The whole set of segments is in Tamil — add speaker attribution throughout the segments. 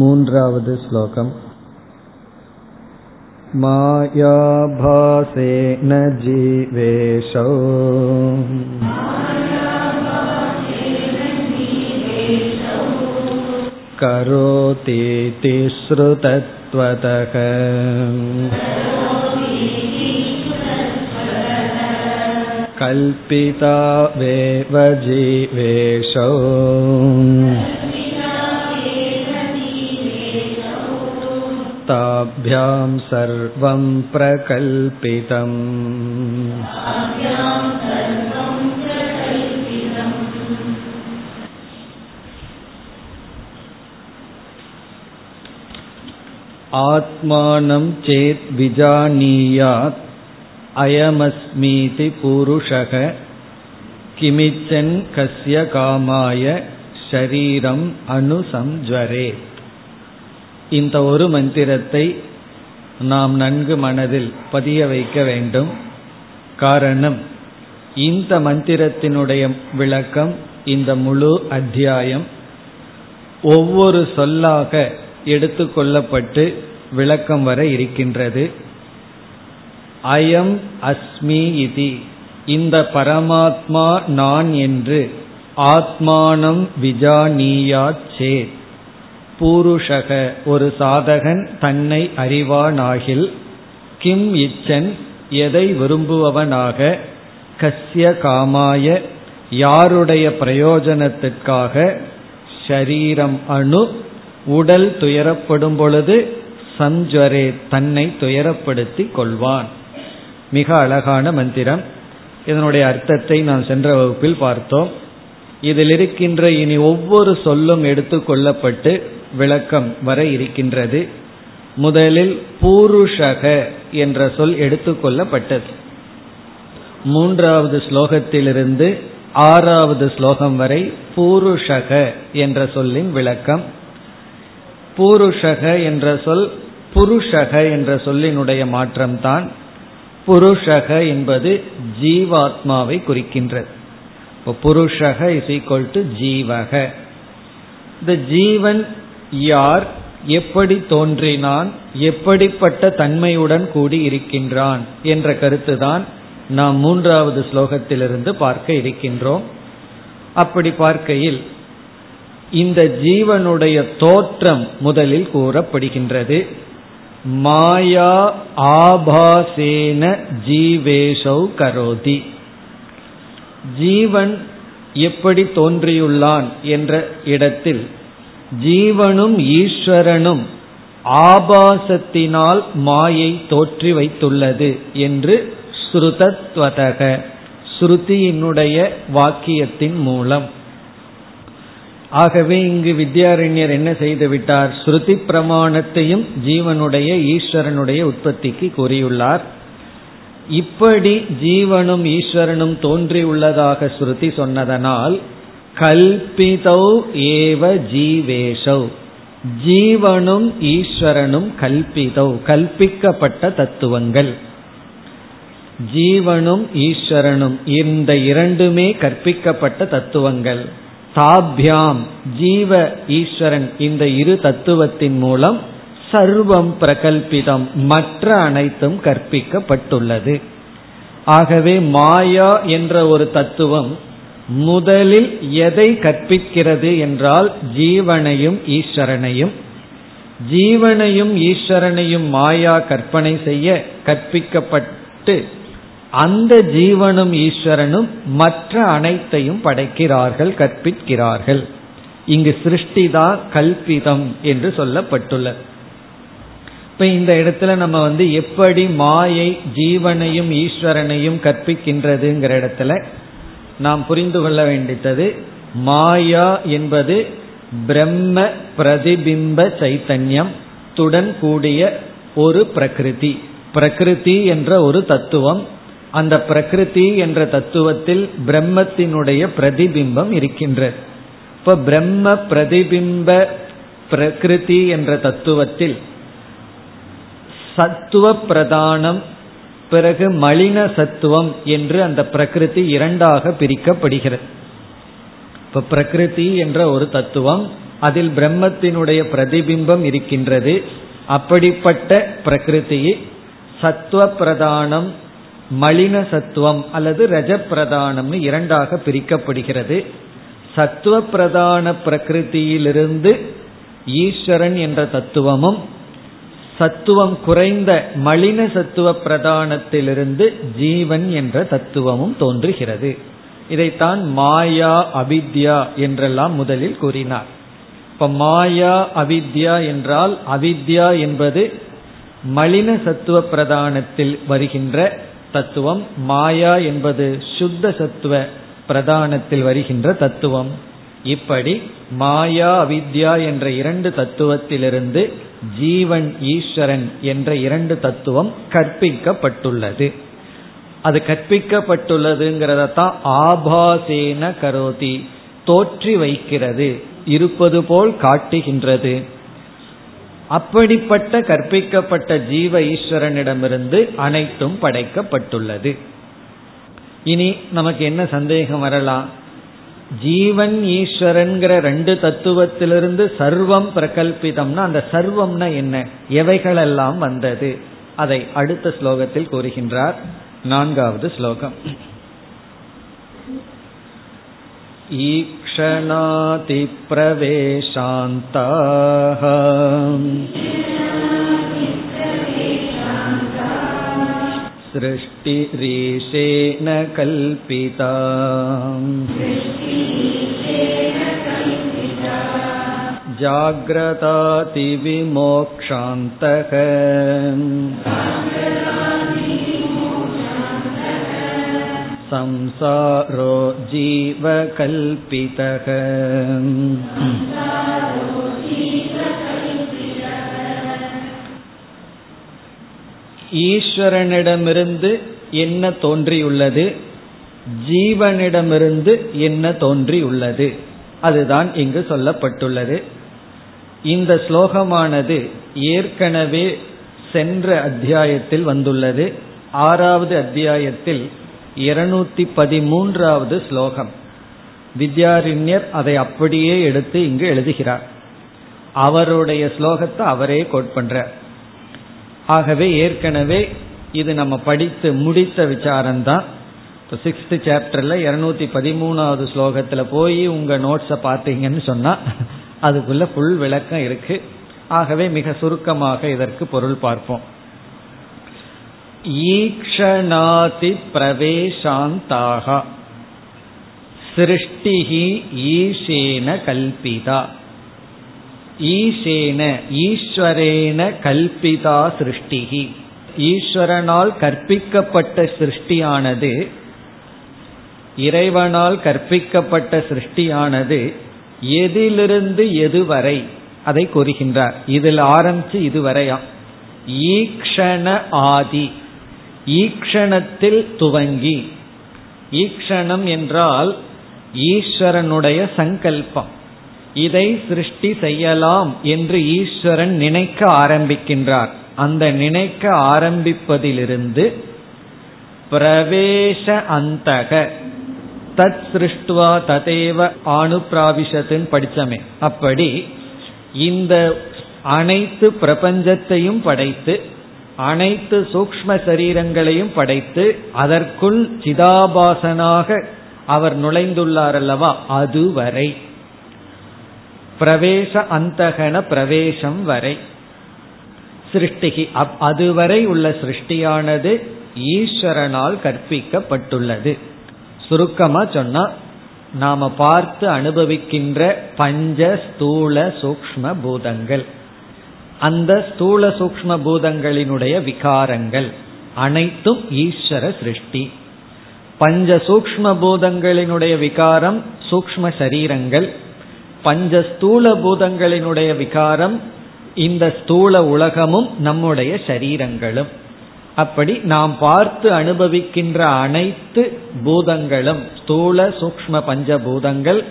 Speaker 1: मून्रावद् श्लोकम् मायाभासेन जीवेशौ करोतीति श्रुतत्वतः कल्पिता वेव जीवेशौ ताभ्यां सर्वं प्रकल्पितम् आत्मानं चेत् विजानीयात् अयमस्मीति पुरुषः किमिच्छन् कस्य कामाय शरीरम् अनुसञ्ज्वरेत् இந்த ஒரு மந்திரத்தை நாம் நன்கு மனதில் பதிய வைக்க வேண்டும். காரணம் இந்த மந்திரத்தினுடைய விளக்கம் இந்த முழு அத்தியாயம். ஒவ்வொரு சொல்லாக எடுத்துக்கொள்ளப்பட்டு விளக்கம் வர இருக்கின்றது. அயம் அஸ்மி இதி இந்த பரமாத்மா நான் என்று ஆத்மானம் விஜானியாத் சேத் பூருஷக ஒரு சாதகன் தன்னை அறிவானாகில் கிம் இச்சன் எதை விரும்புபவனாக கஸ்ய காமாய யாருடைய பிரயோஜனத்திற்காக ஷரீரம் அணு உடல் துயரப்படும் பொழுது சஞ்சரே தன்னை துயரப்படுத்தி கொள்வான். மிக அழகான மந்திரம். இதனுடைய அர்த்தத்தை நாம் சென்ற வகுப்பில் பார்த்தோம். இதில் இருக்கின்ற இனி ஒவ்வொரு சொல்லும் எடுத்துக்கொள்ளப்பட்டு விளக்கம் வர இருக்கின்றது. முதலில் பூருஷக என்ற சொல் எடுத்துக்கொள்ளப்பட்டது மூன்றாவது ஸ்லோகத்திலிருந்து ஆறாவது ஸ்லோகம் வரை பூருஷக என்ற சொல்லின் விளக்கம். பூருஷக என்ற சொல் புருஷக என்ற சொல்லினுடைய மாற்றம்தான். புருஷக என்பது ஜீவாத்மாவை குறிக்கின்றது. இப்போ புருஷக இஸ் ஈக்வல் டு ஜீவக. இந்த ஜீவன் யார் எப்படி தோன்றினான் எப்படிப்பட்ட தன்மையுடன் கூடி இருக்கின்றான் என்ற கருத்துதான் நாம் மூன்றாவது ஸ்லோகத்திலிருந்து பார்க்க இருக்கின்றோம். அப்படி பார்க்கையில் இந்த ஜீவனுடைய தோற்றம் முதலில் கூறப்படுகின்றது. மாயா ஆபாசேன ஜீவேஷௌ கரோதி. ஜீவன் எப்படி தோன்றியுள்ளான் என்ற இடத்தில் ஜீவனும் ஈஸ்வரனும் ஆபாசத்தினால் மாயை தோற்றி வைத்துள்ளது என்று ஸ்ருதத்வதக ஸ்ருதியினுடைய வாக்கியத்தின் மூலம். ஆகவே இங்கு வித்யாரண்யர் என்ன செய்து விட்டார்? ஸ்ருதி பிரமாணத்தையும் ஜீவனுடைய ஈஸ்வரனுடைய உற்பத்திக்கு கூறியுள்ளார். இப்படி ஜீவனும் ஈஸ்வரனும் தோன்றியுள்ளதாக ஸ்ருதி சொன்னதனால் கல்பிதௌ ஏவ ஜீவேஷௌ. ஜீவனும் ஈஸ்வரனும் கல்பிதௌ கல்பிக்கப்பட்ட தத்துவங்கள். ஜீவனும் ஈஸ்வரனும் இந்த இரண்டுமே கற்பிக்கப்பட்ட தத்துவங்கள். தாபியாம் ஜீவ ஈஸ்வரன் இந்த இரு தத்துவத்தின் மூலம் சர்வம் பிரகல்பிதம் மற்ற அனைத்தும் கற்பிக்கப்பட்டுள்ளது. ஆகவே மாயா என்ற ஒரு தத்துவம் முதலில் எதை கற்பிக்கிறது என்றால் ஜீவனையும் ஈஸ்வரனையும். ஜீவனையும் ஈஸ்வரனையும் மாயா கற்பனை செய்ய கற்பிக்கப்பட்டு அந்த ஜீவனும் ஈஸ்வரனும் மற்ற அனைத்தையும் படைக்கிறார்கள் கற்பிக்கிறார்கள். இங்கு சிருஷ்டிதா கல்பிதம் என்று சொல்லப்பட்டுள்ளது. இப்ப இந்த இடத்துல நம்ம வந்து எப்படி மாயை ஜீவனையும் ஈஸ்வரனையும் கற்பிக்கின்றதுங்கிற இடத்துல நாம் புரிந்து கொள்ள வேண்டித்தது மாயா என்பது பிரம்ம பிரதிபிம்ப சைத்தன்யம் துடன் கூடிய ஒரு பிரகிருதி. பிரகிருதி என்ற ஒரு தத்துவம். அந்த பிரகிருதி என்ற தத்துவத்தில் பிரம்மத்தினுடைய பிரதிபிம்பம் இருக்கின்றது இப்ப பிரம்ம பிரதிபிம்ப பிரகிருதி என்ற தத்துவத்தில் சத்துவ பிரதானம் பிறகு மலின சத்துவம் என்று அந்த பிரகிருதி இரண்டாக பிரிக்கப்படுகிறது. இப்ப பிரகிருதி என்ற ஒரு தத்துவம் அதில் பிரம்மத்தினுடைய பிரதிபிம்பம் இருக்கின்றது. அப்படிப்பட்ட பிரகிருதியை சத்துவ பிரதானம் மலின சத்துவம் அல்லது ரஜ பிரதானம்னு இரண்டாக பிரிக்கப்படுகிறது. சத்துவ பிரதான பிரகிருதியிலிருந்து ஈஸ்வரன் என்ற தத்துவமும் சத்துவம் குறைந்த மலின சத்துவ பிரதானத்திலிருந்து ஜீவன் என்ற தத்துவமும் தோன்றுகிறது. இதைத்தான் மாயா அவித்யா என்றெல்லாம் முதலில் கூறினார். இப்ப மாயா அவித்யா என்றால் அவித்யா என்பது மலின சத்துவ பிரதானத்தில் வருகின்ற தத்துவம். மாயா என்பது சுத்த சத்துவ பிரதானத்தில் வருகின்ற தத்துவம். இப்படி மாயா அவித்யா என்ற இரண்டு தத்துவத்திலிருந்து ஜீவன் ஈஸ்வரன் என்ற இரண்டு தத்துவம் கற்பிக்கப்பட்டுள்ளது. அது கற்பிக்கப்பட்டுள்ளதுங்கிறதான் ஆபாசேன கரோதி தோற்றி வைக்கிறது இருப்பது போல் காட்டுகின்றது. அப்படிப்பட்ட கற்பிக்கப்பட்ட ஜீவ ஈஸ்வரனிடமிருந்து அனைத்தும் படைக்கப்பட்டுள்ளது. இனி நமக்கு என்ன சந்தேகம் வரலாம்? ஜீவன் ஈஸ்வரன்கிற ரெண்டு தத்துவத்திலிருந்து சர்வம் பிரகல்பிதம்னா அந்த சர்வம்னா என்ன எவைகளெல்லாம் வந்தது அதை அடுத்த ஸ்லோகத்தில் கூறுகின்றார் நான்காவது ஸ்லோகம் ईक्षणातिप्रवेशान्ताः सृष्टिरीशेन कल्पिता जाग्रतातिविमोक्षान्तः संसारो जीवकल्पितः ஈஸ்வரனிடமிருந்து என்ன தோன்றியுள்ளது? ஜீவனிடமிருந்து என்ன தோன்றியுள்ளது? அதுதான் இங்கு சொல்லப்பட்டுள்ளது. இந்த ஸ்லோகமானது ஏற்கனவே சென்ற அத்தியாயத்தில் வந்துள்ளது. ஆறாவது அத்தியாயத்தில் இருநூத்தி பதிமூன்றாவது ஸ்லோகம். வித்யாரிண்யர் அதை அப்படியே எடுத்து இங்கு எழுதுகிறார். அவருடைய ஸ்லோகத்தை அவரே கோட் பண்றார். ஆகவே ஏற்கனவே இது நம்ம படித்து முடித்த விசாரம்தான். இப்போ சிக்ஸ்த் சாப்டர்ல இருநூத்தி பதிமூணாவது ஸ்லோகத்துல போய் உங்க நோட்ஸை பார்த்தீங்கன்னு சொன்னா அதுக்குள்ள ஃபுல் விளக்கம் இருக்கு. ஆகவே மிக சுருக்கமாக இதற்கு பொருள் பார்ப்போம். ஈக்ஷணாதி பிரவேசாந்தாக. சிருஷ்டிகி ஈஷேன கல்பிதா. ஈசேன ஈஸ்வரேன கல்பிதா சிருஷ்டிகி. ஈஸ்வரனால் கற்பிக்கப்பட்ட சிருஷ்டியானது இறைவனால் கற்பிக்கப்பட்ட சிருஷ்டியானது எதிலிருந்து எதுவரை அதை கூறுகின்றார். இதில் ஆரம்பிச்சு இதுவரையா? ஈக்ஷண ஆதி. ஈக்ஷணத்தில் துவங்கி. ஈக்ஷணம் என்றால் ஈஸ்வரனுடைய சங்கல்பம். இதை சிருஷ்டி செய்யலாம் என்று ஈஸ்வரன் நினைக்க ஆரம்பிக்கின்றார். அந்த நினைக்க ஆரம்பிப்பதிலிருந்து பிரவேச அந்தக. தத் சிருஷ்டுவா ததேவ ஆணுப்பிராவிஷத்துன்னு படித்தமே. அப்படி இந்த அனைத்து பிரபஞ்சத்தையும் படைத்து அனைத்து சூக்ம சரீரங்களையும் படைத்து அதற்குள் சிதாபாசனாக அவர் நுழைந்துள்ளார் அல்லவா? அதுவரை. பிரவேச அந்தகன பிரவேசம் வரை. சிருஷ்டிகி அதுவரை உள்ள சிருஷ்டியானது ஈஸ்வரனால் கற்பிக்கப்பட்டுள்ளது. சுருக்கமா சொன்னா நாம பார்த்து அனுபவிக்கின்ற பஞ்ச ஸ்தூல சூக்ம பூதங்கள். அந்த ஸ்தூல சூக்ம பூதங்களினுடைய விகாரங்கள் அனைத்தும் ஈஸ்வர சிருஷ்டி. பஞ்ச சூக்ம பூதங்களினுடைய விகாரம் சூக்ம சரீரங்கள் பஞ்ச ஸ்தூல பூதங்களினுடைய விகாரம் இந்த ஸ்தூல உலகமும் நம்முடைய சரீரங்களும். அப்படி நாம் பார்த்து அனுபவிக்கின்ற அனைத்து பூதங்களும் ஸ்தூல சூக்ம பஞ்ச பூதங்கள்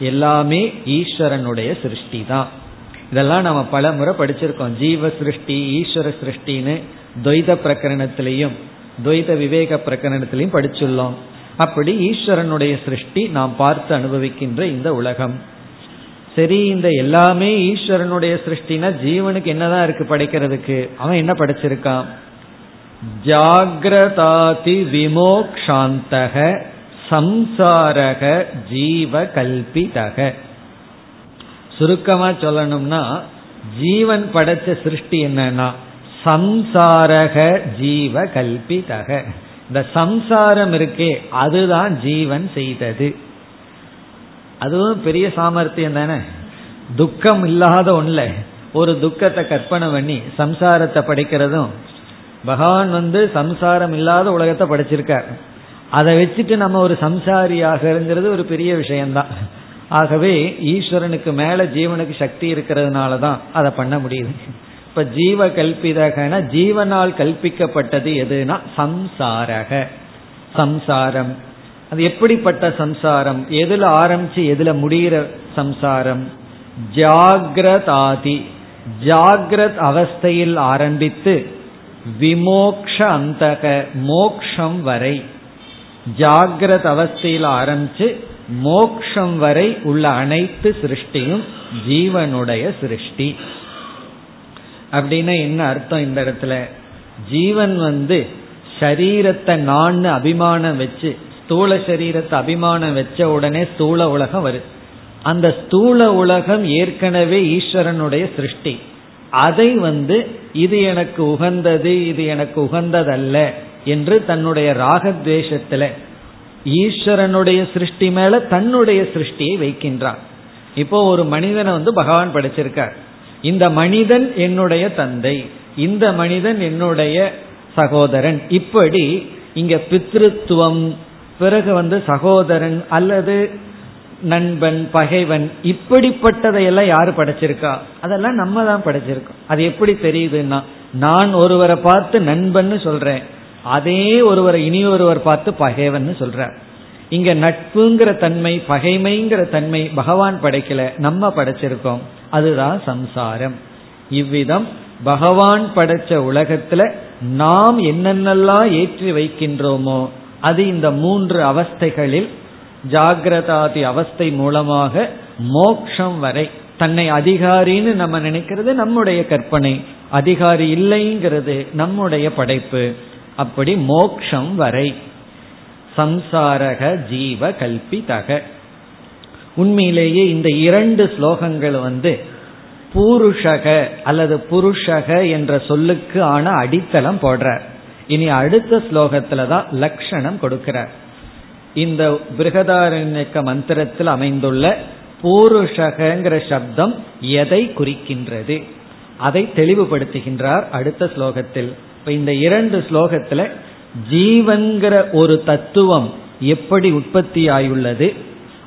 Speaker 1: எல்லாமே ஈஸ்வரனுடைய சிருஷ்டி தான் இதெல்லாம் நம்ம பல முறை படிச்சிருக்கோம். ஜீவ சிருஷ்டி ஈஸ்வர சிருஷ்டின்னு துவைத பிரகரணத்திலையும் துவைத விவேக பிரகரணத்திலையும் படிச்சுள்ளோம். அப்படி ஈஸ்வரனுடைய சிருஷ்டி நாம் பார்த்து அனுபவிக்கின்ற இந்த உலகம். சரி இந்த எல்லாமே ஈஸ்வரனுடைய சிருஷ்டினா ஜீவனுக்கு என்னதான் இருக்கு படைக்கிறதுக்கு? அவன் என்ன படைச்சிருக்கான்? ஜாகிரதாதி விமோக்ஷாந்தக சம்சாரக ஜீவ கல்பிதக சுருக்கமா சொல்லணும்னா ஜீவன் படைச்ச சிருஷ்டி என்னன்னா சம்சாரக ஜீவ கல்பிதக இந்த சம்சாரம் இருக்கே அதுதான் ஜீவன் செய்தது. அதுவும் பெரிய சாமர்த்தியம் தானே? துக்கம் இல்லாத ஒண்ணுல ஒரு துக்கத்தை கற்பனை பண்ணி சம்சாரத்தை படைக்கிறதும் பகவான் வந்து சம்சாரம் இல்லாத உலகத்தை படைச்சிருக்கார். அதை வச்சுட்டு நம்ம ஒரு சம்சாரியாகிறது ஒரு பெரிய விஷயம்தான். ஆகவே ஈஸ்வரனுக்கு மேல ஜீவனுக்கு சக்தி இருக்கிறதுனால தான் அதை பண்ண முடியுது. இப்ப ஜீவ கல்பிதகன ஜீவனால் கல்பிக்கப்பட்டது எதுனா சம்சாரக சம்சாரம். அது எப்படிப்பட்ட சம்சாரம்? எதுல ஆரம்பிச்சு எதுல முடிகிற சம்சாரம்? ஜாகிரதாதி. ஜாகிரத் அவஸ்தையில் ஆரம்பித்து விமோக்ஷ அந்தக மோக்ஷம் வரை. ஜாகிரத் அவஸ்தையில் ஆரம்பிச்சு மோக்ஷம் வரை உள்ள அனைத்து சிருஷ்டியும் ஜீவனுடைய சிருஷ்டி. அப்படின்னா என்ன அர்த்தம் இந்த இடத்துல? ஜீவன் வந்து சரீரத்தை நான் அபிமானம் வச்சு ஸ்தூல சரீரத்தை அபிமானம் வச்ச உடனே ஸ்தூல உலகம் வருது. அந்த ஸ்தூல உலகம் ஏற்கனவே ஈஸ்வரனுடைய சிருஷ்டி. அதை வந்து இது எனக்கு உகந்தது இது எனக்கு உகந்ததல்ல என்று தன்னுடைய ராகத்வேஷத்துல ஈஸ்வரனுடைய சிருஷ்டி மேல தன்னுடைய சிருஷ்டியை வைக்கின்றான் இப்போ ஒரு மனிதனை வந்து பகவான் படைச்சிருக்கார். இந்த மனிதன் என்னுடைய தந்தை இந்த மனிதன் என்னுடைய சகோதரன். இப்படி இங்க பித்ருத்துவம் பிறகு வந்து சகோதரன் அல்லது நண்பன் பகைவன் இப்படிப்பட்டதையெல்லாம் யாரு படைச்சிருக்கா? அதெல்லாம் நம்ம தான் படைச்சிருக்கோம். அது எப்படி தெரியுதுன்னா நான் ஒருவரை பார்த்து நண்பன்னு சொல்றேன். அதே ஒருவரை இனி ஒருவர் பார்த்து பகைவன் சொல்ற இங்க நட்புங்கிற தன்மை பகைமைங்கிற தன்மை பகவான் படைக்கல நம்ம படைச்சிருக்கோம். அதுதான் சம்சாரம். இவ்விதம் பகவான் படைச்ச உலகத்துல நாம் என்னென்னலாம் ஏற்றி வைக்கின்றோமோ அது இந்த மூன்று அவஸ்தைகளில் ஜாகிரதாதி அவஸ்தை மூலமாக மோக்ஷம் வரை. தன்னை அதிகாரின்னு நம்ம நினைக்கிறது நம்முடைய கற்பனை. அதிகாரி இல்லைங்கிறது நம்முடைய படைப்பு. அப்படி மோக்ஷம் வரை. சம்சாரக ஜீவ கல்பிதக. உண்மையிலேயே இந்த இரண்டு ஸ்லோகங்கள் வந்து பூருஷக அல்லது புருஷக என்ற சொல்லுக்கு ஆன அடித்தளம் போடுறார் இனி அடுத்த ஸ்லோகத்துல தான் லட்சணம் கொடுக்கிறார். இந்த பிருகதாரண்யக்க மந்திரத்தில் அமைந்துள்ள பூருஷகங்கிற சப்தம் எதை குறிக்கின்றது? அதை தெளிவுபடுத்துகின்றார் அடுத்த ஸ்லோகத்தில். இப்ப இந்த இரண்டு ஸ்லோகத்துல ஜீவன்கிற ஒரு தத்துவம் எப்படி உற்பத்தி ஆயுள்ளது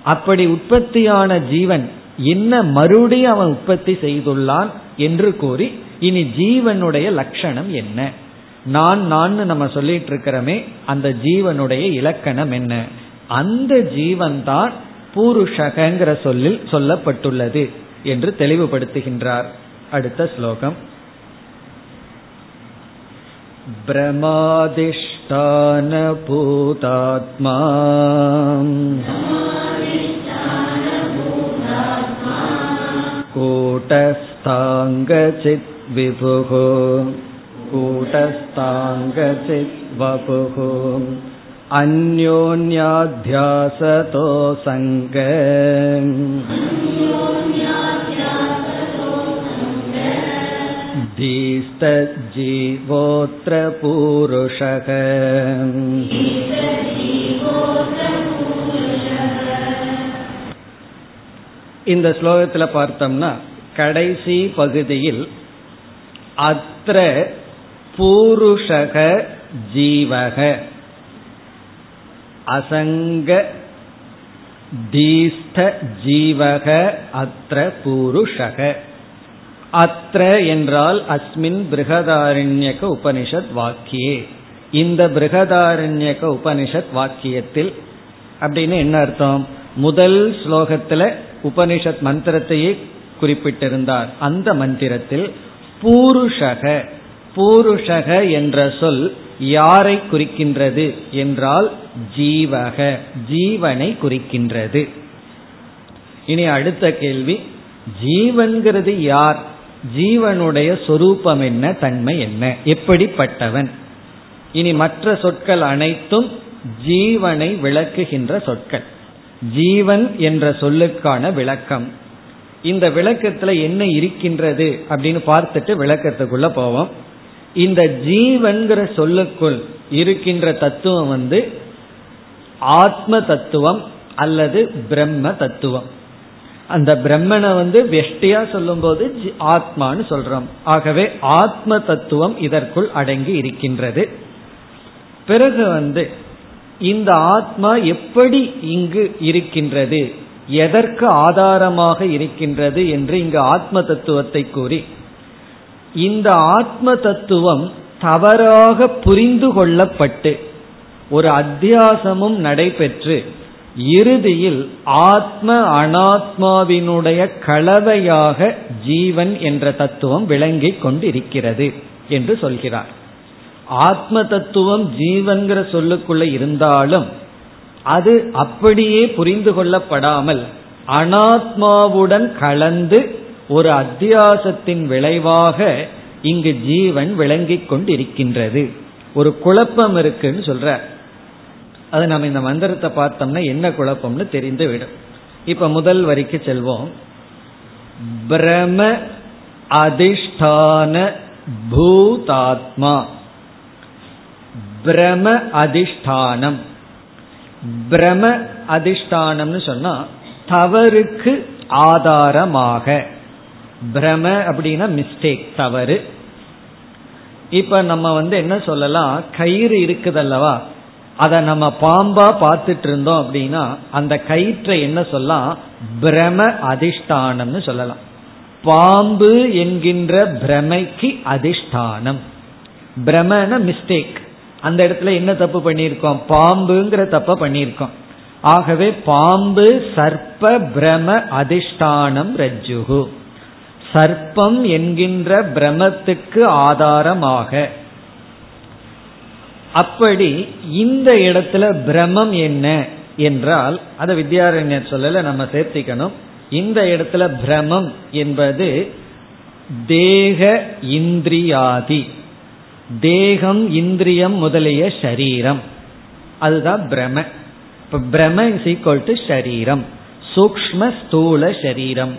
Speaker 1: அப்படி உற்பத்தியான ஜீவன் என்ன மறுபடியும் அவன் உற்பத்தி செய்துள்ளான் என்று கூறி இனி ஜீவனுடைய லட்சணம் என்ன? நான் நான் நம்ம சொல்லிட்டு இருக்கிறோமே அந்த ஜீவனுடைய இலக்கணம் என்ன அந்த ஜீவன் தான் பூருஷகங்கிற சொல்லில் சொல்லப்பட்டுள்ளது என்று தெளிவுபடுத்துகின்றார் அடுத்த ஸ்லோகம் भ्रमादिष्टानभूतात्मा कूटस्थाङ्गचित् विभुः कूटस्थाङ्गचित् वपुः अन्योन्याध्यासतो सङ्ग धीस्तज्जीवोऽत्र पूरुषः இந்த ஸ்லோகத்துல பார்த்தோம்னா கடைசி பகுதியில் அத்திர பூருஷக ஜீவக. அசங்க தீஸ்த ஜீவக அத்திர பூருஷக. அத்ர என்றால் அஸ்மின் பிருகதாரண்யக உபனிஷத் வாக்கியே. இந்த பிருகதாரண்யக உபனிஷத் வாக்கியத்தில் அப்படின்னு என்ன அர்த்தம்? முதல் ஸ்லோகத்துல உபனிஷத் மந்திரத்தையே குறிப்பிட்டிருந்தார். அந்த மந்திரத்தில் பூருஷக பூருஷக என்ற சொல் யாரை குறிக்கின்றது என்றால் ஜீவக ஜீவனை குறிக்கின்றது. இனி அடுத்த கேள்வி ஜீவன்கிறது யார்? ஜீவனுடைய சொரூபம் என்ன தன்மை என்ன? எப்படிப்பட்டவன்? இனி மற்ற சொற்கள் அனைத்தும் ஜீவனை விளக்குகின்ற சொற்கள். ஜீவன் என்ற சொல்லுக்கான விளக்கம். இந்த விளக்கத்துல என்ன இருக்கின்றது அப்படின்னு பார்த்துட்டு விளக்கத்துக்குள்ள போவோம். இந்த ஜீவன்கிற சொல்லுக்குள் இருக்கின்ற தத்துவம் வந்து ஆத்ம தத்துவம் அல்லது பிரம்ம தத்துவம். அந்த பிரம்மனை வந்து வெஷ்டியா சொல்லும் போது ஆத்மான்னு சொல்றோம். ஆகவே ஆத்ம தத்துவம் இதற்குள் அடங்கி இருக்கின்றது. பிறகு வந்து இந்த ஆத்மா எப்படி இங்கு இருக்கின்றது எதற்கு ஆதாரமாக இருக்கின்றது என்று இங்கு ஆத்ம தத்துவத்தை கூறி இந்த ஆத்ம தத்துவம் தவறாக புரிந்து கொள்ளப்பட்டு ஒரு அத்தியாசமும் நடைபெற்று இறுதியில் ஆத்ம அனாத்மாவினுடைய கலவையாக ஜீவன் என்ற தத்துவம் விளங்கிக் கொண்டிருக்கிறது என்று சொல்கிறார். ஆத்ம தத்துவம் ஜீவன்கிற சொல்லுக்குள்ள இருந்தாலும் அது அப்படியே புரிந்து கொள்ளப்படாமல் அனாத்மாவுடன் கலந்து ஒரு அத்தியாசத்தின் விளைவாக இங்கு ஜீவன் விளங்கிக் கொண்டிருக்கின்றது. ஒரு குழப்பம் இருக்குன்னு சொல்ற. அது நம்ம இந்த மந்திரத்தை பார்த்தோம்னா என்ன குழப்பம்னு தெரிந்து விடும். இப்ப முதல் வரிக்கு செல்வோம். பிரம அதிஷ்டான பூதாத்மா. பிரம அதிஷ்டானம். பிரம அதிஷ்டானம்னு சொன்னா தவறுக்கு ஆதாரமாக. பிரம அப்படின்னா மிஸ்டேக் தவறு. இப்ப நம்ம வந்து என்ன சொல்லலாம்? கயிறு இருக்குதல்லவா? அதை நம்ம பாம்பா பார்த்துட்டு இருந்தோம் அப்படின்னா அந்த கயிற்றை என்ன சொல்லலாம்? பிரம அதிஷ்டானம்னு சொல்லலாம். பாம்பு என்கின்ற பிரமைக்கு அதிஷ்டானம். பிரமன மிஸ்டேக் அந்த இடத்துல என்ன தப்பு பண்ணியிருக்கோம்? பாம்புங்கிற தப்ப பண்ணியிருக்கோம். ஆகவே பாம்பு சர்ப்ப பிரம அதிஷ்டானம் ரஜ்ஜுகு சர்ப்பம் என்கின்ற பிரமத்துக்கு ஆதாரமாக. அப்படி இந்த இடத்துல பிரமம் என்ன என்றால் அதை வித்யாரண்யர் சொல்லல நம்ம சேர்த்திக்கணும். இந்த இடத்துல பிரமம் என்பது தேக இந்திரியாதி. தேகம் இந்திரியம் முதலிய ஷரீரம் அதுதான் பிரம இப்ப பிரம இஸ் ஈக்வல் டு ஷரீரம் சூக்ம ஸ்தூல ஷரீரம்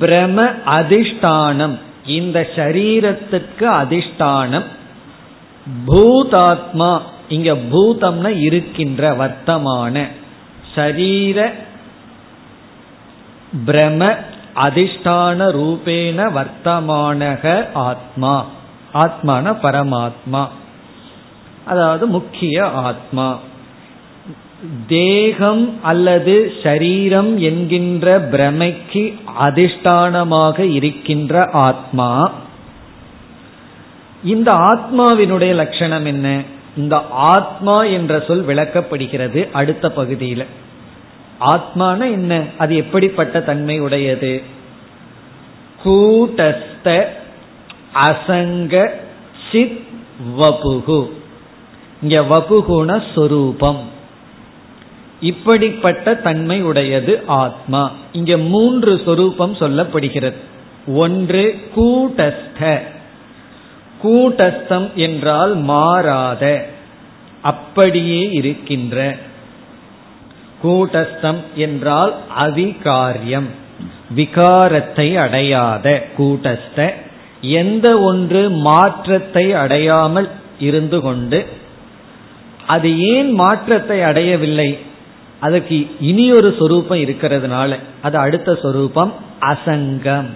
Speaker 1: பிரம அதிஷ்டானம். இந்த சரீரத்துக்கு அதிஷ்டானம். பூதாத்மா. இங்க பூதம்னா இருக்கின்ற வர்த்தமான. சரீர பிரம அதிஷ்டான ரூபேன வர்த்தமானக ஆத்மா. ஆத்மான பரமாத்மா. அதாவது முக்கிய ஆத்மா. தேகம் அல்லது ஷரீரம் என்கின்ற பிரமைக்கு அதிஷ்டானமாக இருக்கின்ற ஆத்மா. இந்த ஆத்மாவினுடைய லட்சணம் என்ன? இந்த ஆத்மா என்ற சொல் விளக்கப்படுகிறது அடுத்த பகுதியில். ஆத்மான என்ன? அது எப்படிப்பட்ட தன்மை உடையது கூட்டஸ்த அசங்க சித் வபுகு. இங்க வபுகுண சொரூபம். இப்படிப்பட்ட தன்மை உடையது ஆத்மா. இங்க மூன்று சொரூபம் சொல்லப்படுகிறது. ஒன்று கூட்டஸ்த. கூட்டஸ்தம் என்றால் மாறாத அப்படியே இருக்கின்ற. கூட்டஸ்தம் என்றால் அவிகாரியம் விகாரத்தை அடையாத கூட்டஸ்த. எந்த ஒன்று மாற்றத்தை அடையாமல் இருந்து கொண்டு அது ஏன் மாற்றத்தை அடையவில்லை? அதுக்கு இனி ஒரு சொரூபம் இருக்கிறதுனால அது அடுத்த சொரூபம் அசங்கம்.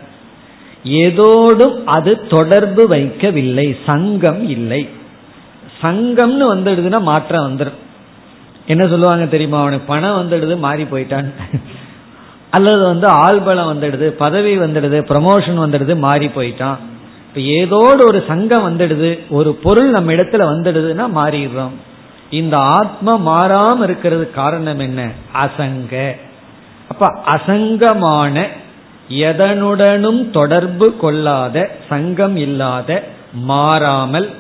Speaker 1: ஏதோடும் அது தொடர்பு வைக்கவில்லை சங்கம் இல்லை. சங்கம்னு வந்துடுதுன்னா மாற்றம் வந்துடும் என்ன சொல்லுவாங்க தெரியுமா அவனுக்கு பணம் வந்துடுது மாறி போயிட்டான். அல்லது வந்து ஆள்பலம் வந்துடுது பதவி வந்துடுது ப்ரமோஷன் வந்துடுது மாறி போயிட்டான். இப்போ ஏதோடு ஒரு சங்கம் வந்துடுது ஒரு பொருள் நம்ம இடத்துல வந்துடுதுன்னா மாறிடுறோம். இந்த ஆத்மா மாறாம இருக்கிறது காரணம் என்ன? அசங்க. அப்ப அசங்கமான எதனுடனும் தொடர்பு கொள்ளாத சங்கம் இல்லாத மாறாமல்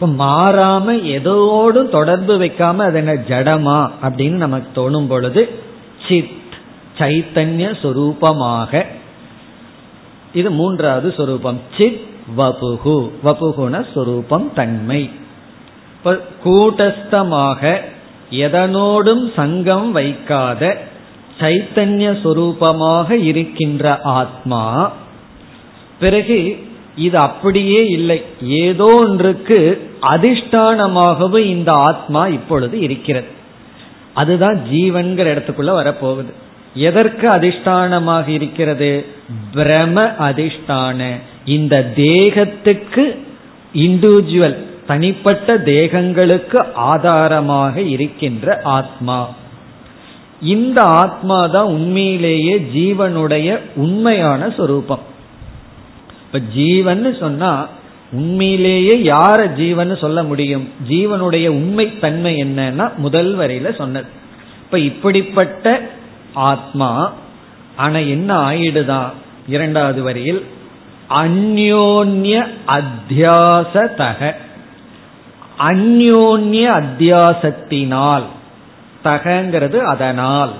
Speaker 1: இப்ப மாறாம எதோடும் தொடர்பு வைக்காம அது என்ன ஜடமா அப்படின்னு நமக்கு தோணும் பொழுது சித் சைத்தன்ய சொரூபமாக இது மூன்றாவது சொரூபம் சித் வபுகு. வபுகுண சொரூபம் தன்மை. கூட்டஸ்தமாக எதனோடும் சங்கம் வைக்காத சைத்தன்ய சொரூபமாக இருக்கின்ற ஆத்மா பிறகு இது அப்படியே இல்லை. ஏதோ ஒன்றுக்கு அதிஷ்டானமாகவும் இந்த ஆத்மா இப்பொழுது இருக்கிறது. அதுதான் ஜீவன்கிற இடத்துக்குள்ள வரப்போகுது. எதற்கு அதிஷ்டானமாக இருக்கிறது? பிரம அதிஷ்டான. இந்த தேகத்துக்கு இண்டிவிஜுவல் தனிப்பட்ட தேகங்களுக்கு ஆதாரமாக இருக்கின்ற ஆத்மா. இந்த ஆத்மா தான் உண்மையிலேயே ஜீவனுடைய உண்மையான சொரூபம். இப்ப ஜீவன் சொன்னா உண்மையிலேயே யார ஜீவன் சொல்ல முடியும்? ஜீவனுடைய உண்மை தன்மை என்னன்னா முதல் வரையில சொன்னது. இப்ப இப்படிப்பட்ட ஆத்மா ஆனா என்ன ஆயிடுதான் இரண்டாவது வரையில் அந்யோன்ய அத்தியாசதக. அந்யோன்ய அத்தியாசத்தினால். தகங்கிறது அதனால்.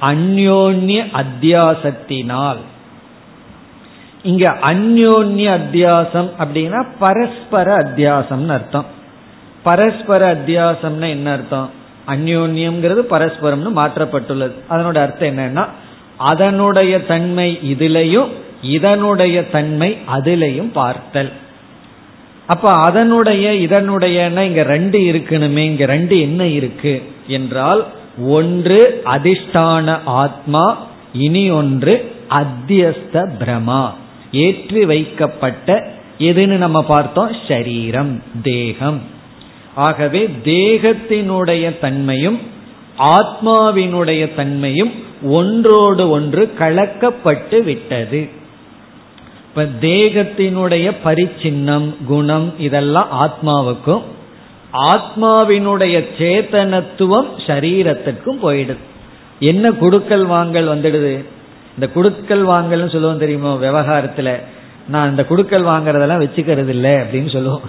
Speaker 1: அந்யோன்ய அத்தியாசத்தினால். இங்க அந்யோன்ய அத்தியாசம் அப்படின்னா பரஸ்பர அத்தியாசம்னு அர்த்தம். பரஸ்பர அத்தியாசம்னா என்ன அர்த்தம்? அந்யோன்யம்ங்கிறது பரஸ்பரம்னு மாற்றப்பட்டுள்ளது. அதனோட அர்த்தம் என்னன்னா அதனுடைய தன்மை இதிலையும் இதனுடைய தன்மை அதிலையும் பார்த்தல். அப்ப அதனுடைய இதனுடைய இங்க ரெண்டு இருக்கணுமே இங்க ரெண்டு என்ன இருக்கு? என்றால் ஒன்று அதிஷ்டான ஆத்மா இனி ஒன்று அத்தியஸ்த பிரமா ஏற்றி வைக்கப்பட்ட எதுன்னு நம்ம பார்த்தோம்? ஷரீரம் தேகம். ஆகவே தேகத்தினுடைய தன்மையும் ஆத்மாவினுடைய தன்மையும் ஒன்றோடு ஒன்று கலக்கப்பட்டு விட்டது. இப்ப தேகத்தினுடைய பரிச்சின்னம் குணம் இதெல்லாம் ஆத்மாவுக்கும் ஆத்மாவினுடைய சேத்தனத்துவம் சரீரத்திற்கும் போயிடுது. என்ன குடுக்கல் வாங்கல் வந்துடுது? இந்த குடுக்கல் வாங்கல்னு சொல்லுவோம் தெரியுமோ? விவகாரத்துல. நான் இந்த குடுக்கல் வாங்குறதெல்லாம் வச்சுக்கிறது இல்லை அப்படின்னு சொல்லுவோம்.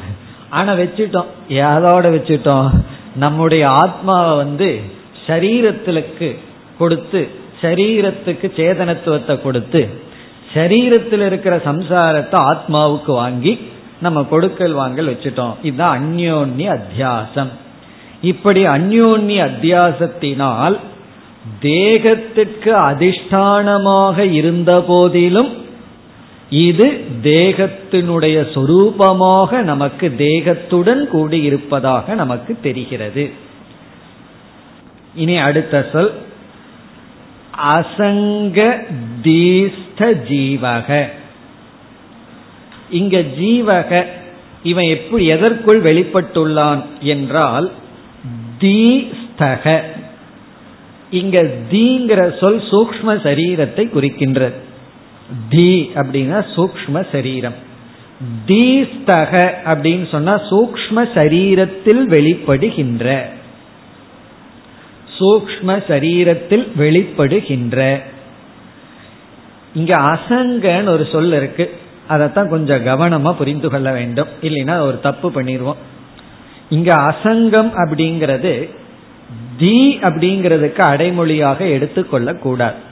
Speaker 1: ஆனா வச்சுட்டோம். ஏதோட வச்சுட்டோம்? நம்முடைய ஆத்மாவை வந்து சரீரத்திலுக்கு கொடுத்து சரீரத்துக்கு சேதனத்துவத்தை கொடுத்து சரீரத்தில் இருக்கிற சம்சாரத்தை ஆத்மாவுக்கு வாங்கி நம்ம கொடுக்கல் வாங்கல் வச்சுட்டோம். இதுதான் அந்யோன்ய அத்தியாசம். இப்படி அந்யோன்ய அத்தியாசத்தினால் தேகத்திற்கு அதிஷ்டானமாக இருந்த போதிலும் இது தேகத்தினுடைய சொரூபமாக நமக்கு தேகத்துடன் கூடி இருப்பதாக நமக்கு தெரிகிறது. இனி அடுத்த சொல். அசங்க தீஸ்த ஜீவக. இங்க ஜீவக இவன் எப்படி எதற்குள் வெளிப்பட்டுள்ளான் என்றால் தீஸ்தக இங்க தீங்கிற சொல் சூக்ம சரீரத்தை குறிக்கின்றது. தி அப்படின்னா சூக்ம சரீரம். தீஸ்தக அப்படின்னு சொன்னா சூக்ம சரீரத்தில் வெளிப்படுகின்ற. சூக்ம சரீரத்தில் வெளிப்படுகின்ற. இங்க அசங்கன்னு ஒரு சொல் இருக்கு. அதைத்தான் கொஞ்சம் கவனமா புரிந்து கொள்ள வேண்டும். இல்லைன்னா ஒரு தப்பு பண்ணிடுவோம் இங்க அசங்கம் அப்படிங்கிறது தி அப்படிங்கிறதுக்கு அடைமொழியாக எடுத்துக்கொள்ள கூடாது.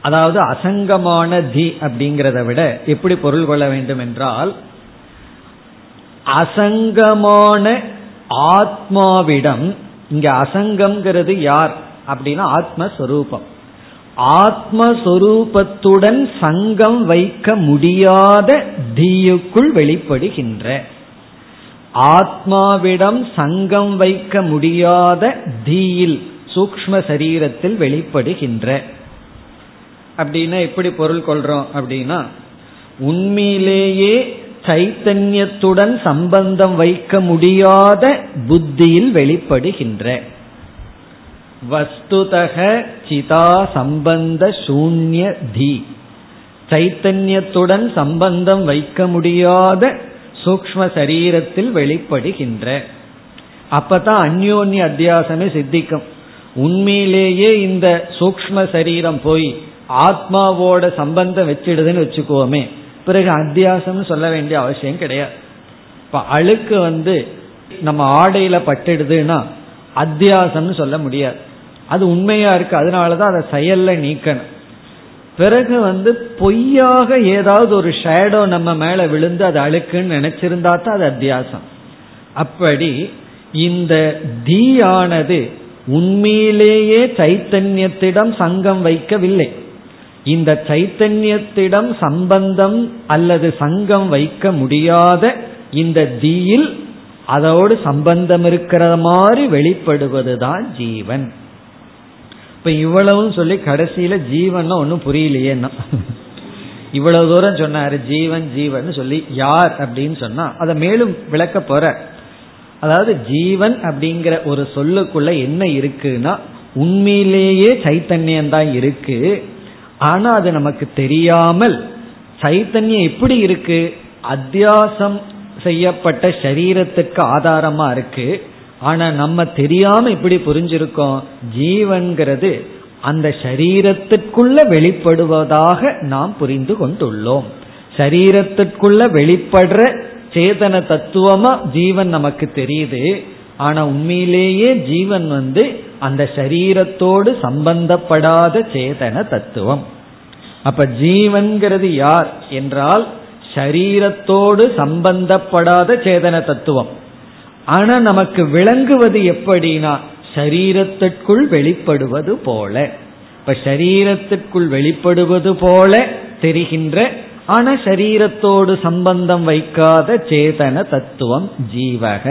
Speaker 1: அதாவது அசங்கமான தி அப்படிங்கிறத விட எப்படி பொருள் கொள்ள வேண்டும் என்றால் அசங்கமான ஆத்மாவிடம் இங்க அசங்கம்ங்கிறது யார்? அப்படின்னா ஆத்மஸ்வரூபம். ஆத்மஸ்வரூபத்துடன் சங்கம் வைக்க முடியாத தீயுக்குள் வெளிப்படுகின்ற. ஆத்மாவிடம் சங்கம் வைக்க முடியாத தீயில் சூக்ம சரீரத்தில் வெளிப்படுகின்ற. அப்படின்னா எப்படி பொருள் கொள்றோம் அப்படின்னா உண்மையிலேயே சைத்தன்யத்துடன் சம்பந்தம் வைக்க முடியாத புத்தியில் வெளிப்படுகின்ற. வஸ்துதக சிதா சம்பந்த சூன்ய தி. சைத்தன்யத்துடன் சம்பந்தம் வைக்க முடியாத சூக்ம சரீரத்தில் வெளிப்படுகின்ற. அப்பதான் அந்யோன்ய அத்தியாசமே சித்திக்கும். உண்மையிலேயே இந்த சூக்ம சரீரம் போய் ஆத்மாவோட சம்பந்தம் வச்சிடுதுன்னு வச்சுக்கோமே. பிறகு அத்தியாசம்னு சொல்ல வேண்டிய அவசியம் கிடையாது. இப்ப அழுக்கு வந்து நம்ம ஆடையில பட்டுடுதுன்னா அத்தியாசம்னு சொல்ல முடியாது. அது உண்மையா இருக்கு. அதனாலதான் அதை செயல்ல நீக்கணும். பிறகு வந்து பொய்யாக ஏதாவது ஒரு ஷேடோ நம்ம மேல விழுந்து அது அழுக்குன்னு நினைச்சிருந்தா தான் அது அத்தியாசம். அப்படி இந்த தீயானது உண்மையிலேயே சைத்தன்யத்திடம் சங்கம் வைக்கவில்லை. இந்த சைத்தன்யத்திடம் சம்பந்தம் அல்லது சங்கம் வைக்க முடியாத இந்த தீயில் அதோடு சம்பந்தம் இருக்கிற மாதிரி வெளிப்படுவதுதான் ஜீவன். இப்ப இவ்வளவும் சொல்லி கடைசியில ஜீவன் ஒன்னும் புரியலையேன்னா. இவ்வளவு தூரம் சொன்னாரு ஜீவன் ஜீவன் சொல்லி யார் அப்படின்னு சொன்னா அதை மேலும் விளக்க போற. அதாவது ஜீவன் அப்படிங்கிற ஒரு சொல்லுக்குள்ள என்ன இருக்குன்னா உண்மையிலேயே சைத்தன்யம் தான் இருக்கு. ஆனா அது நமக்கு தெரியாமல் சைத்தன்யம் எப்படி இருக்கு? அத்தியாசம் செய்யப்பட்ட சரீரத்துக்கு ஆதாரமா இருக்கு. ஆனா நம்ம தெரியாம எப்படி புரிஞ்சிருக்கோம். ஜீவன்கிறது அந்த சரீரத்திற்குள்ள வெளிப்படுவதாக நாம் புரிந்து கொண்டுள்ளோம். சரீரத்திற்குள்ள வெளிப்படுற சேதன தத்துவமா ஜீவன் நமக்கு தெரியுது. ஆனா உண்மையிலேயே ஜீவன் வந்து அந்த சரீரத்தோடு சம்பந்தப்படாத சேதன தத்துவம். அப்ப ஜீவன்கிறது யார் என்றால் சரீரத்தோடு சம்பந்தப்படாத சேதன தத்துவம். ஆனா நமக்கு விளங்குவது எப்படின்னா சரீரத்திற்குள் வெளிப்படுவது போல. இப்ப சரீரத்திற்குள் வெளிப்படுவது போல தெரிகின்ற ஆனா சரீரத்தோடு சம்பந்தம் வைக்காத சேதன தத்துவம் ஜீவக.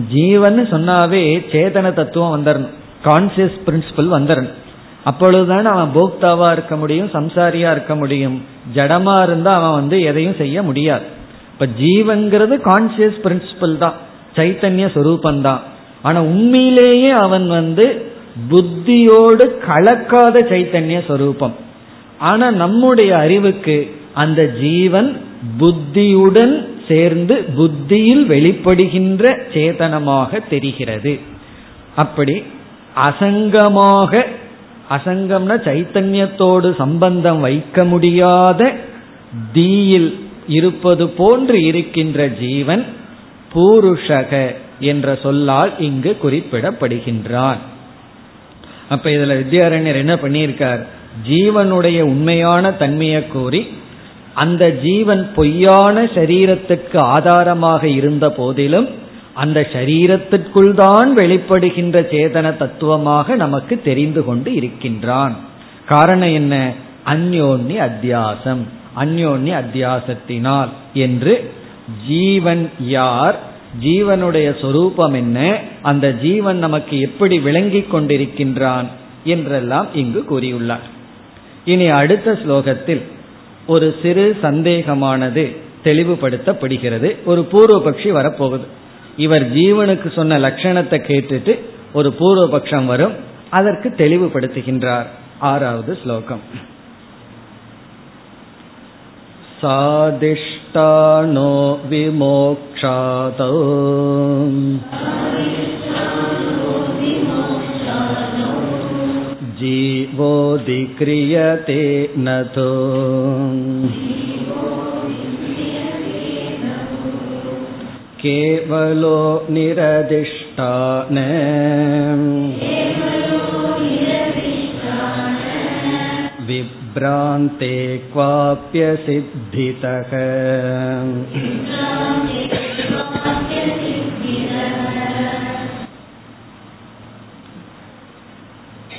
Speaker 1: ஜீவன் சொன்னாவே சேதன தத்துவம் வந்துடணும் கான்சியஸ் பிரின்சிபல் வந்துடணும் அப்பொழுதுதான் அவன் போக்தாவா இருக்க முடியும் சம்சாரியா இருக்க முடியும். ஜடமா இருந்தா அவன் வந்து எதையும் செய்ய முடியாது. இப்ப ஜீவன்கிறது கான்சியஸ் பிரின்சிபல் தான். சைத்தன்ய சொரூபந்தான். ஆனா உண்மையிலேயே அவன் வந்து புத்தியோடு கலக்காத சைத்தன்ய சொரூபம். ஆனா நம்முடைய அறிவுக்கு அந்த ஜீவன் புத்தியுடன் சேர்ந்து புத்தியில் வெளிப்படுகின்ற சேதனமாக தெரிகிறது. அப்படி அசங்கமாக அசங்கம்னா சைத்தன்யத்தோடு சம்பந்தம் வைக்க முடியாத தீயில் இருப்பது போன்று இருக்கின்ற ஜீவன் பூருஷக என்ற சொல்லால் இங்கு குறிப்பிடப்படுகின்றான். அப்ப இதுல வித்யாரண்யர் என்ன பண்ணியிருக்கார்? ஜீவனுடைய உண்மையான தன்மையை கூறி அந்த ஜீவன் பொய்யான சரீரத்துக்கு ஆதாரமாக இருந்த போதிலும் அந்த சரீரத்திற்குள் தான் வெளிப்படுகின்ற சேதன தத்துவமாக நமக்கு தெரிந்து கொண்டு இருக்கின்றான். காரணம் என்ன? அந்யோன்னி அத்தியாசம். அந்யோன்னி அத்தியாசத்தினால் என்று ஜீவன் யார் ஜீவனுடைய சொரூபம் என்ன அந்த ஜீவன் நமக்கு எப்படி விளங்கிக் கொண்டிருக்கின்றான் என்றெல்லாம் இங்கு கூறியுள்ளார். இனி அடுத்த ஸ்லோகத்தில் ஒரு சிறு சந்தேகமானது தெளிவுபடுத்தப்படுகிறது ஒரு பூர்வபக்ஷி வரப்போகுது இவர் ஜீவனுக்கு சொன்ன லட்சணத்தை கேட்டுட்டு ஒரு பூர்வபக்ஷம் வரும் அதற்கு தெளிவுபடுத்துகின்றார் ஆறாவது ஸ்லோகம் सादिष्टानो विमोक्षादौ जीवोऽधिक्रियते न तु केवलो निरदिष्टान विभ्रान्ते क्वाप्यसिद्धितः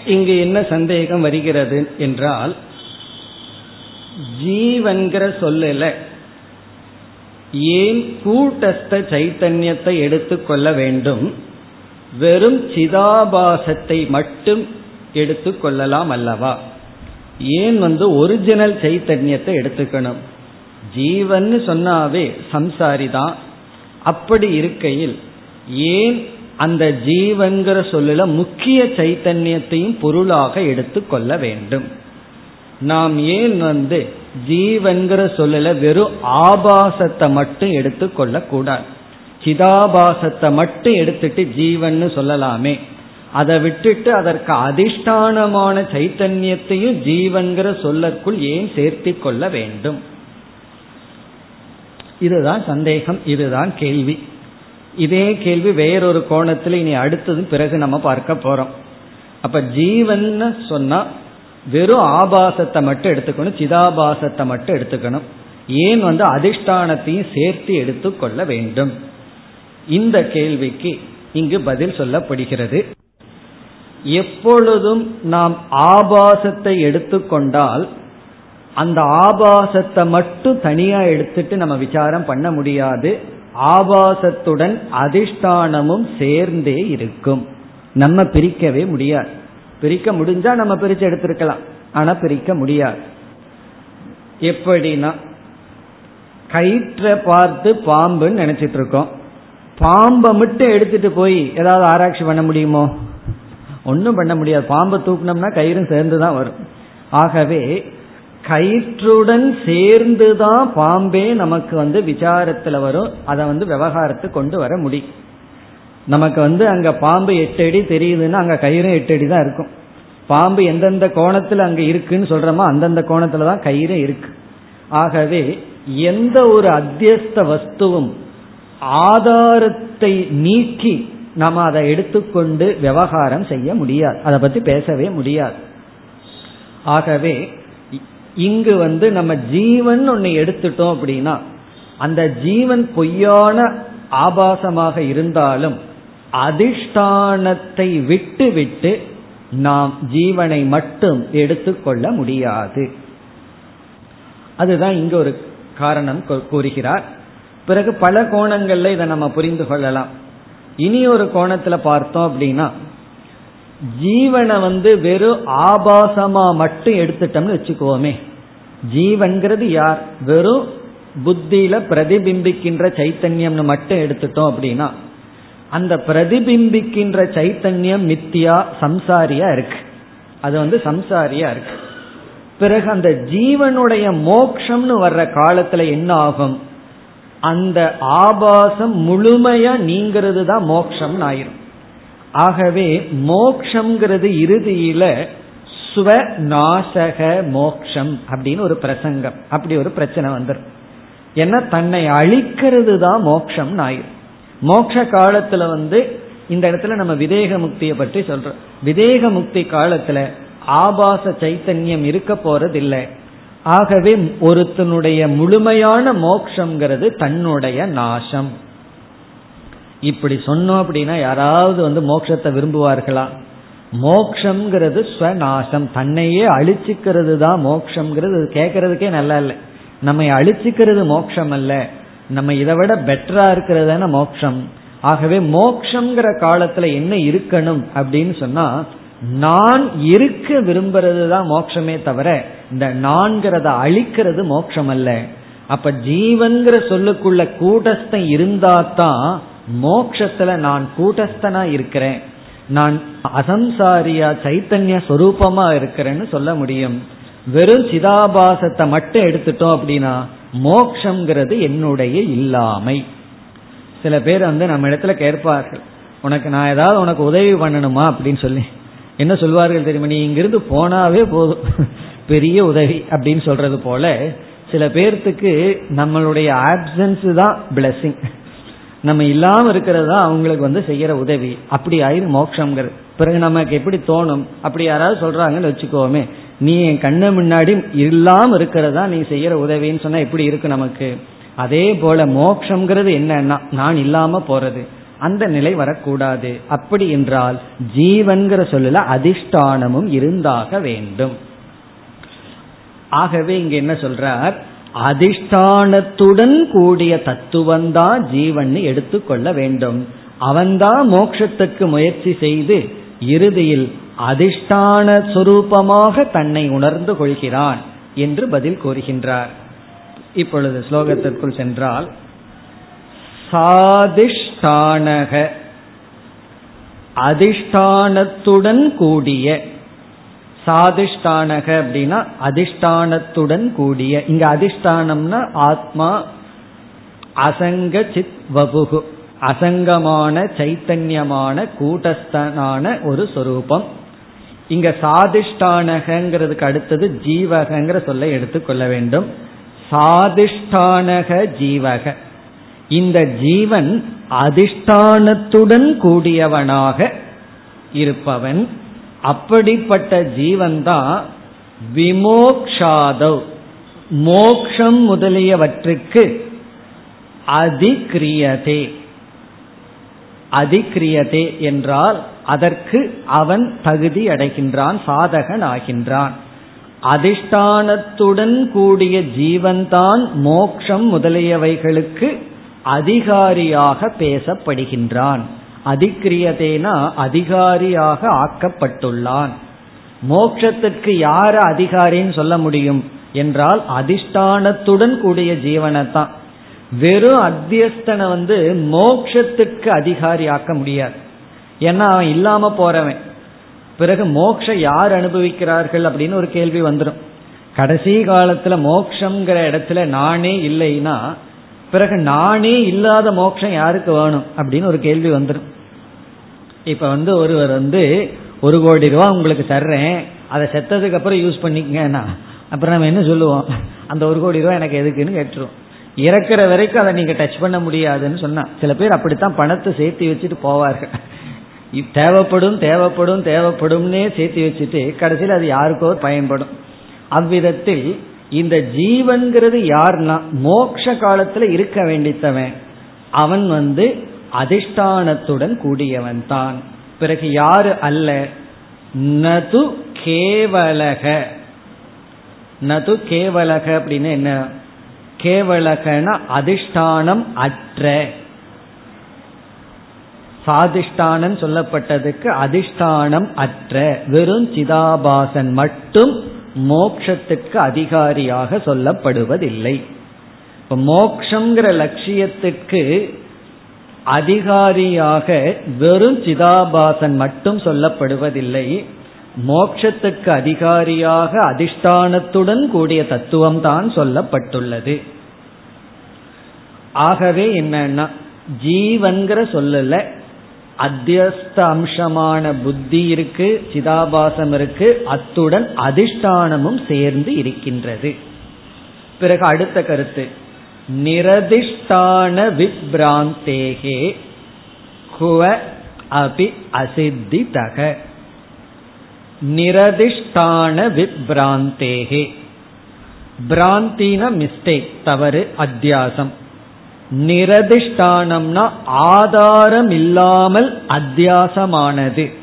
Speaker 1: இங்கு என்ன சந்தேகம் வருகிறது என்றால் ஜீவன்கிற சொல்லல ஏன் கூட்டஸ்த சைத்தன்யத்தை எடுத்துக்கொள்ள வேண்டும்? வெறும் சிதாபாசத்தை மட்டும் எடுத்துக்கொள்ளலாம் அல்லவா? ஏன் வந்து ஒரிஜினல் சைத்தன்யத்தை எடுத்துக்கணும்? ஜீவன் சொன்னாவே சம்சாரி தான் அப்படி இருக்கையில் ஏன் அந்த ஜீவன்கிற சொல்லல முக்கிய சைத்தன்யத்தையும் பொருளாக எடுத்துக்கொள்ள வேண்டும். நாம் ஏன் வந்து ஜீவன்கிற சொல்லல வெறும் ஆபாசத்தை மட்டும் எடுத்துக்கொள்ள கூடாது. சிதாபாசத்தை மட்டும் எடுத்துட்டு ஜீவன் சொல்லலாமே. அதை விட்டுட்டு அதற்கு அதிஷ்டானமான சைத்தன்யத்தையும் ஜீவன்கிற சொல்லற்குள் ஏன் சேர்த்தி கொள்ள வேண்டும்? இதுதான் சந்தேகம் இதுதான் கேள்வி. இதே கேள்வி வேறொரு கோணத்தில் இனி அடுத்தது பிறகு நம்ம பார்க்க போறோம். அப்ப ஜீவன் சொன்னா வெறும் ஆபாசத்தை மட்டும் எடுத்துக்கணும் சிதாபாசத்தை மட்டும் எடுத்துக்கணும். ஏன் வந்து அதிஷ்டானத்தையும் சேர்த்து எடுத்துக்கொள்ள வேண்டும்? இந்த கேள்விக்கு இங்கு பதில் சொல்லப்படுகிறது. எப்பொழுதும் நாம் ஆபாசத்தை எடுத்துக்கொண்டால் அந்த ஆபாசத்தை மட்டும் தனியா எடுத்துட்டு நம்ம விசாரம் பண்ண முடியாது. ஆபாசத்துடன் அதிஷ்டானமும் சேர்ந்தே இருக்கும். நம்ம பிரிக்கவே முடியாது. பிரிக்க முடிஞ்சா நம்ம பிரிச்சு எடுத்திருக்கலாம். ஆனா பிரிக்க முடியாது. எப்படின்னா கயிற்றை பார்த்து பாம்புன்னு நினைச்சிட்டு இருக்கோம். பாம்பை மட்டும் எடுத்துட்டு போய் ஏதாவது ஆராய்ச்சி பண்ண முடியுமோ? ஒன்றும் பண்ண முடியாது. பாம்பை தூக்கினோம்னா கயிறும் சேர்ந்து தான் வரும். ஆகவே கயிற்றுடன் சேர்ந்துதான் பாம்பே நமக்கு வந்து விசாரத்துல வரும். அதை வந்து விவகாரத்துக்கு கொண்டு வர முடியும். நமக்கு வந்து அங்க பாம்பு எட்டு அடி தெரியுதுன்னா அங்க கயிறும் எட்டு அடி தான் இருக்கும். பாம்பு எந்தெந்த கோணத்துல அங்க இருக்குன்னு சொல்றோமோ அந்தந்த கோணத்துல தான் கயிறும் இருக்கு. ஆகவே எந்த ஒரு அத்தியஸ்த வஸ்துவும் ஆதாரத்தை நீக்கி நம்ம அதை எடுத்துக்கொண்டு விவகாரம் செய்ய முடியாது. அதை பத்தி பேசவே முடியாது. ஆகவே இங்கு வந்து நம்ம ஜீவன் ஒன்னு எடுத்துட்டோம் அப்படின்னா அந்த ஜீவன் பொய்யான ஆபாசமாக இருந்தாலும் அதிஷ்டானத்தை விட்டு விட்டு நாம் ஜீவனை மட்டும் எடுத்துக்கொள்ள முடியாது. அதுதான் இங்க ஒரு காரணம் கூறுகிறார். பிறகு பல கோணங்கள்ல இதை நம்ம புரிந்து கொள்ளலாம். இனி ஒரு கோணத்துல பார்த்தோம் அப்படின்னா ஜீவனை வந்து வெறும் ஆபாசமா மட்டும் எடுத்துட்டோம்னு வச்சுக்கோமே ஜீவன்கிறது யார்? வெறும் புத்தியில பிரதிபிம்பிக்கின்ற சைத்தன்யம்னு மட்டும் எடுத்துட்டோம் அப்படின்னா அந்த பிரதிபிம்பிக்கின்ற சைத்தன்யம் மித்தியா சம்சாரியா இருக்கு. அது வந்து சம்சாரியா இருக்கு. பிறகு அந்த ஜீவனுடைய மோக்ஷம்னு வர்ற காலத்துல என்ன ஆகும்? அந்த ஆபாசம் முழுமையா நீங்கிறது தான் மோக்ஷம்னு ஆயிரும். ஆகவே மோக்ஷங்கிறது இறுதியில ஸ்வநாசக மோக்ஷம் அப்படின்னு ஒரு பிரசங்கம். அப்படி ஒரு பிரச்சனை வந்துடும் ஏன்னா தன்னை அழிக்கிறது தான் மோக்ஷம் ஆயிரும். மோக்ஷ காலத்துல வந்து இந்த இடத்துல நம்ம விதேக முக்தியை பற்றி சொல்றோம். விதேக முக்தி காலத்துல ஆபாச சைத்தன்யம் இருக்க போறதில்லை. ஆகவே ஒருத்தனுடைய முழுமையான மோக்ஷங்கிறது தன்னுடைய நாசம். இப்படி சொன்னோம் அப்படின்னா யாராவது வந்து மோட்சத்தை விரும்புவார்களா? மோக்ஷங்கிறது ஸ்வநாசம். தன்னையே அழிச்சுக்கிறது தான் மோக்ஷங்கிறது கேட்கறதுக்கே நல்லா இல்லை. நம்மை அழிச்சுக்கிறது மோக்ஷம் அல்ல. நம்ம இதை விட பெட்டரா இருக்கிறது மோக்ஷம். ஆகவே மோக்ஷங்கிற காலத்துல என்ன இருக்கணும் அப்படின்னு சொன்னா நான் இருக்க விரும்புறது தான் மோட்சமே தவிர இந்த நான்கிறத அழிக்கிறது மோட்சம் அல்ல. அப்ப ஜீவன்கிற சொல்லுக்குள்ள கூட்டஸ்தான் இருந்தாதான் மோக்ஷத்துல நான் கூட்டஸ்தனா இருக்கிறேன். நான் அசம்சாரியா சைத்தன்ய சொரூபமா இருக்கிறேன்னு சொல்ல முடியும். வெறும் சிதாபாசத்தை மட்டும் எடுத்துட்டோம் அப்படின்னா மோக்ஷங்கிறது என்னுடைய இல்லாமை. சில பேர் வந்து நம்ம இடத்துல கேட்பார்கள் உனக்கு நான் ஏதாவது உனக்கு உதவி பண்ணணுமா? அப்படின்னு சொல்லி. என்ன சொல்வார்கள் தெரியுமா? நீ இங்கிருந்து போனாவே போதும். பெரிய உதவி. அப்படின்னு சொல்றது போல சில பேர்த்துக்கு நம்மளுடைய ஆப்சன்ஸ் தான் பிளஸ்ஸிங் நம்ம இல்லாம இருக்கிறதா அவங்களுக்கு வந்து செய்யற உதவி. அப்படி ஆயிரு மோட்சம்ங்கிறது. பிறகு நமக்கு எப்படி தோணும்? அப்படி யாராவது சொல்றாங்கன்னு வச்சுக்கோமே. நீ என் கண்ணு முன்னாடி இல்லாம இருக்கிறதா நீ செய்யற உதவின்னு சொன்னா எப்படி இருக்கு நமக்கு? அதே போல மோக்ஷங்கிறது என்னன்னா நான் இல்லாம போறது. அந்த நிலை வரக்கூடாது. அப்படி என்றால் ஜீவன்கிற சொல்லல அதிஷ்டானமும் இருந்தாக வேண்டும். ஆகவே இங்க என்ன சொல்றார்? அதிஷ்டானத்துடன் கூடிய தத்துவந்தான் ஜீவன் எடுத்துக்கொள்ள வேண்டும். அவன்தான் மோட்சத்துக்கு முயற்சி செய்து இறுதியில் அதிஷ்டான சுரூபமாக தன்னை உணர்ந்து கொள்கிறான் என்று பதில் கூறுகின்றார். இப்பொழுது ஸ்லோகத்திற்குள் சென்றால் சாதிஷ்டானக அதிஷ்டானத்துடன் கூடிய சாதிஷ்டானக அப்படின்னா அதிஷ்டானத்துடன் கூடிய. இங்க அதிஷ்டானம்னா ஆத்மா அசங்க சித் வபுகு அசங்கமான சைத்தன்யமான கூட்டஸ்தனான ஒரு சொரூபம். இங்க சாதிஷ்டானகிறதுக்கு அடுத்தது ஜீவகங்கிற சொல்லை எடுத்துக்கொள்ள வேண்டும். சாதிஷ்டானக ஜீவக. இந்த ஜீவன் அதிஷ்டானத்துடன் கூடியவனாக இருப்பவன். அப்படிப்பட்ட ஜீவன் தான் விமோக்ஷாதவ். மோக்ஷம் முதலியவற்றுக்கு அதிகிரியதே. அதிகிரியதே என்றால் அதற்கு அவன் தகுதி அடைகின்றான் சாதகன் ஆகின்றான். அதிஷ்டானத்துடன் கூடிய ஜீவன்தான் மோக்ஷம் முதலியவைகளுக்கு அதிகாரியாக பேசப்படுகின்றான். அதிகிரியதேனா அதிகாரியாக ஆக்கப்பட்டுள்ளான். மோட்சத்திற்கு யார அதிகாரின்னு சொல்ல முடியும் என்றால் அதிஷ்டானத்துடன் கூடிய ஜீவனைத்தான். வெறும் அத்தியஸ்தனை வந்து மோக்ஷத்துக்கு அதிகாரி ஆக்க முடியாது. ஏன்னா அவன் இல்லாம போறவன். பிறகு மோக்ஷ யார் அனுபவிக்கிறார்கள் அப்படின்னு ஒரு கேள்வி வந்துடும் கடைசி காலத்துல மோக்ஷங்கிற இடத்துல நானே இல்லைன்னா பிறகு நானே இல்லாத மோட்சம் யாருக்கு வேணும் அப்படின்னு ஒரு கேள்வி வந்துடும் இப்ப வந்து ஒருவர் வந்து ஒரு கோடி ரூபா உங்களுக்கு தர்றேன் அதை செத்ததுக்கு அப்புறம் யூஸ் பண்ணிக்கங்கன்னா அப்புறம் நம்ம என்ன சொல்லுவோம்? அந்த ஒரு கோடி ரூபா எனக்கு எதுக்குன்னு கேட்டுருவோம். இறக்குற வரைக்கும் அதை நீங்க டச் பண்ண முடியாதுன்னு சொன்னா சில பேர் அப்படித்தான் பணத்தை சேர்த்து வச்சுட்டு போவார்கள். தேவைப்படும் தேவைப்படும் தேவைப்படும்னே சேர்த்து வச்சுட்டு கடைசியில் அது யாருக்கோ பயன்படும். அவ்விதத்தில் இந்த ஜீவன்கிறது யார்னா? மோக்ஷ காலத்துல இருக்க வேண்டித்தவன். அவன் வந்து அதிஷ்டானத்துடன் கூடியவன் தான் பிறகு யாரு அல்ல? நது கேவலக. நது கேவலக அப்படின்னு என்ன? கேவலகன அதிஷ்டானம் அற்ற. சாதிஷ்டானம் சொல்லப்பட்டதுக்கு அதிஷ்டானம் அற்ற. வெறும் சிதாபாசன் மட்டும் மோக்ஷத்துக்கு அதிகாரியாக சொல்லப்படுவதில்லை. இப்ப மோக்ஷங்கிற லட்சியத்துக்கு அதிகாரியாக வெறும் சிதாபாசன் மட்டும் சொல்லப்படுவதில்லை. மோக்ஷத்துக்கு அதிகாரியாக அதிஷ்டானத்துடன் கூடிய தத்துவம் தான் சொல்லப்பட்டுள்ளது. ஆகவே என்னன்னா ஜீவன்கிற சொல்லல அத்தியஸ்த அம்சமான புத்தி இருக்கு சிதாபாசம் இருக்கு அத்துடன் அதிஷ்டானமும் சேர்ந்து இருக்கின்றது. பிறகு அடுத்த கருத்து. நிரதிஷ்டான விப்ராந்தேகே குவ அபி அசித்தி தக நிரதிஷ்டான விப்ராந்தேகே. பிராந்தின மிஸ்டேக் தவறு அத்தியாசம். நிரதிஷ்டானம்னா ஆதாரம் இல்லாமல் அத்தியாசமானது.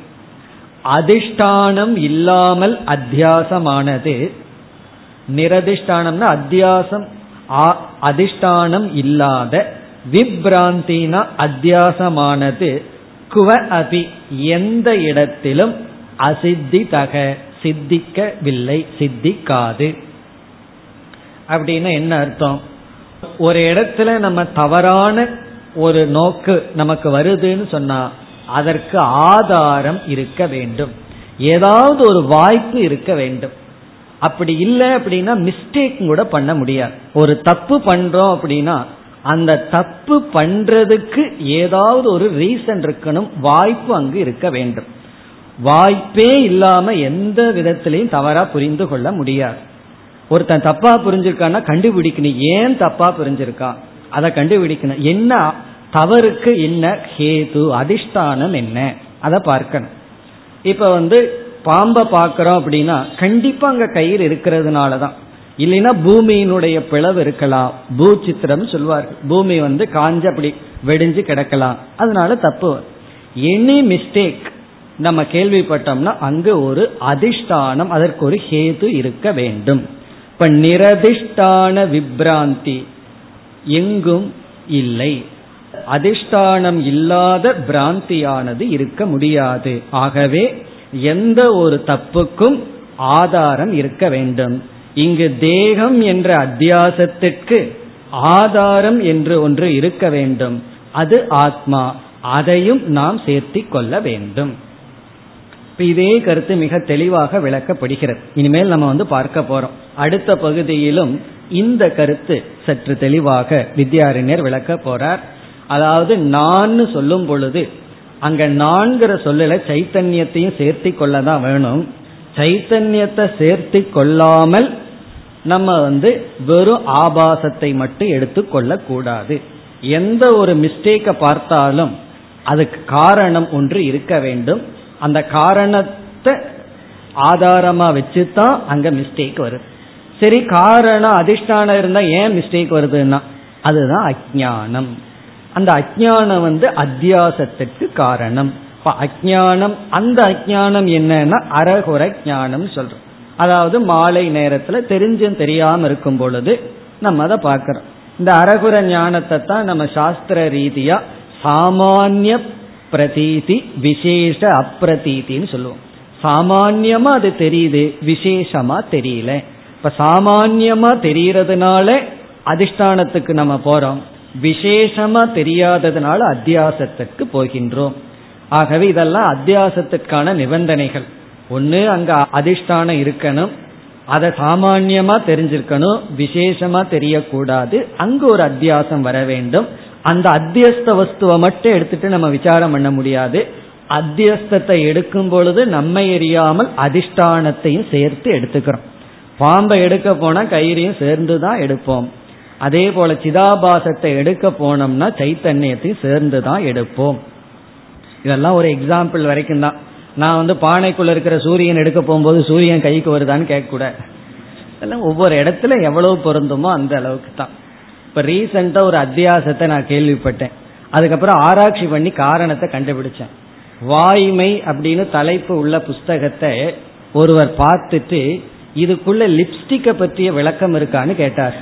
Speaker 1: அதிஷ்டானம் இல்லாமல் அத்தியாசமானது. நிரதிஷ்டானம்னா அத்தியாசம் அதிஷ்டானம் இல்லாத விப்ராந்தினா அத்தியாசமானது. குவ அபி எந்த இடத்திலும் அசித்தி தக சித்திக்கவில்லை சித்திக்காது. அப்படின்னா என்ன அர்த்தம்? ஒரு இடத்துல நம்ம தவறான ஒரு நோக்கு நமக்கு வருதுன்னு சொன்னா அதற்கு ஆதாரம் இருக்க வேண்டும். ஏதாவது ஒரு வாய்ப்பு இருக்க வேண்டும். அப்படி இல்லை அப்படின்னா மிஸ்டேக் கூட பண்ண முடியாது. ஒரு தப்பு பண்றோம் அப்படின்னா அந்த தப்பு பண்றதுக்கு ஏதாவது ஒரு ரீசன் இருக்கணும் வாய்ப்பு அங்கு இருக்க வேண்டும். வாய்ப்பே இல்லாம எந்த விதத்திலையும் தவறா புரிந்து கொள்ள முடியாது. ஒருத்தன் தப்பா புரிஞ்சிருக்கான்னா கண்டுபிடிக்கணும். ஏன் தப்பா புரிஞ்சிருக்கான் அதை கண்டுபிடிக்கணும். என்ன தவறுக்கு என்ன ஹேது அதிஷ்டானம் என்ன? அதை பார்க்கணும். இப்ப வந்து பாம்பை பார்க்கிறோம் அப்படின்னா கண்டிப்பா அங்க கயிறு இருக்கிறதுனால தான் இல்லைன்னா பூமியினுடைய பிளவு இருக்கலாம். பூ சித்திரம் சொல்வார்கள். பூமி வந்து காஞ்ச அப்படி வெடிஞ்சு கிடக்கலாம். அதனால தப்பு. எனி மிஸ்டேக் நம்ம கேள்விப்பட்டோம்னா அங்கு ஒரு அதிஷ்டானம் அதற்கு ஒரு ஹேது இருக்க வேண்டும். இப்ப நிரதிஷ்டான விப்ராந்தி எங்கும் இல்லை. அதிஷ்டானம் இல்லாத பிராந்தியானது இருக்க முடியாது. ஆகவே எந்த ஒரு தப்புக்கும் ஆதாரம் இருக்க வேண்டும். இங்கு தேகம் என்ற அத்தியாசத்திற்கு ஆதாரம் என்று ஒன்று இருக்க வேண்டும். அது ஆத்மா. அதையும் நாம் சேர்த்தி கொள்ள வேண்டும். இதே கருத்து மிக தெளிவாக விளக்கப்படுகிறது. இனிமேல் நம்ம வந்து பார்க்க போறோம். அடுத்த பகுதியிலும் இந்த கருத்து சற்று தெளிவாக வித்யாரண்யர் விளக்க போறார். அதாவது நான் சொல்லும் பொழுது அங்க நான்கிற சொல்லல சைத்தன்யத்தையும் சேர்த்தி கொள்ளதான் வேணும். சைத்தன்யத்தை சேர்த்தி கொள்ளாமல் நம்ம வந்து வெறும் ஆபாசத்தை மட்டும் எடுத்துக்கொள்ள கூடாது. எந்த ஒரு மிஸ்டேக்கை பார்த்தாலும் அதுக்கு காரணம் ஒன்று இருக்க வேண்டும். அந்த காரணத்தை
Speaker 2: ஆதாரமா வச்சுதான் அங்க மிஸ்டேக் வருது. சரி காரணம் அதிஷ்டானம் இருந்தா ஏன் மிஸ்டேக் வருதுன்னா அதுதான் அஜானம் அந்த அஜானம் வந்து அத்தியாசத்துக்கு காரணம். இப்ப அஜானம் அந்த அஜானம் என்னன்னா அரகுர ஜானம் சொல்றோம். அதாவது மாலை நேரத்துல தெரிஞ்சும் தெரியாம இருக்கும் பொழுது நம்ம அதை பார்க்கிறோம். இந்த அரகுர ஞானத்தை தான் நம்ம சாஸ்திர ரீதியா சாமானிய பிரதீதி விசேஷ அப்பிரதீதின்னு சொல்லுவோம். சாமான்யமா அது தெரியுது விசேஷமா தெரியல. இப்ப சாமான்யமா தெரியறதுனால அதிஷ்டானத்துக்கு நம்ம போறோம். விசேஷமா தெரியாததுனால அத்தியாசத்துக்கு போகின்றோம். ஆகவே இதெல்லாம் அத்தியாசத்துக்கான நிபந்தனைகள். ஒன்று அங்க அதிஷ்டானம் இருக்கணும். அதை சாமான்யமா தெரிஞ்சிருக்கணும். விசேஷமா தெரியக்கூடாது. அங்கு ஒரு அத்தியாசம் வர வேண்டும். அந்த அத்தியஸ்த வஸ்துவை மட்டும் எடுத்துட்டு நம்ம விசாரம் பண்ண முடியாது. அத்தியஸ்தத்தை எடுக்கும் பொழுது நம்மை எரியாமல் அதிஷ்டானத்தையும் சேர்த்து எடுத்துக்கிறோம். பாம்பை எடுக்க போனா கயிறையும் சேர்ந்து தான் எடுப்போம். அதே போல சிதாபாசத்தை எடுக்க போனோம்னா சைத்தன்யத்தையும் சேர்ந்து தான் எடுப்போம். இதெல்லாம் ஒரு எக்ஸாம்பிள் வரைக்கும் தான். நான் வந்து பானைக்குள்ள இருக்கிற சூரியன் எடுக்க போகும்போது சூரியன் கைக்கு வருதான்னு கேட்கக்கூடாது. அதெல்லாம் ஒவ்வொரு இடத்துல எவ்வளவு பொருந்துமோ அந்த அளவுக்கு தான். இப்ப ரீசெண்டா ஒரு அத்தியாசத்தை நான் கேள்விப்பட்டேன். அதுக்கப்புறம் ஆராய்ச்சி பண்ணி காரணத்தை கண்டுபிடிச்சேன். வாய்மை அப்படின்னு தலைப்பு உள்ள புஸ்தகத்தை ஒருவர் பார்த்துட்டு இதுக்குள்ள லிப்ஸ்டிக்கை பற்றிய விளக்கம் இருக்கான்னு கேட்டார்.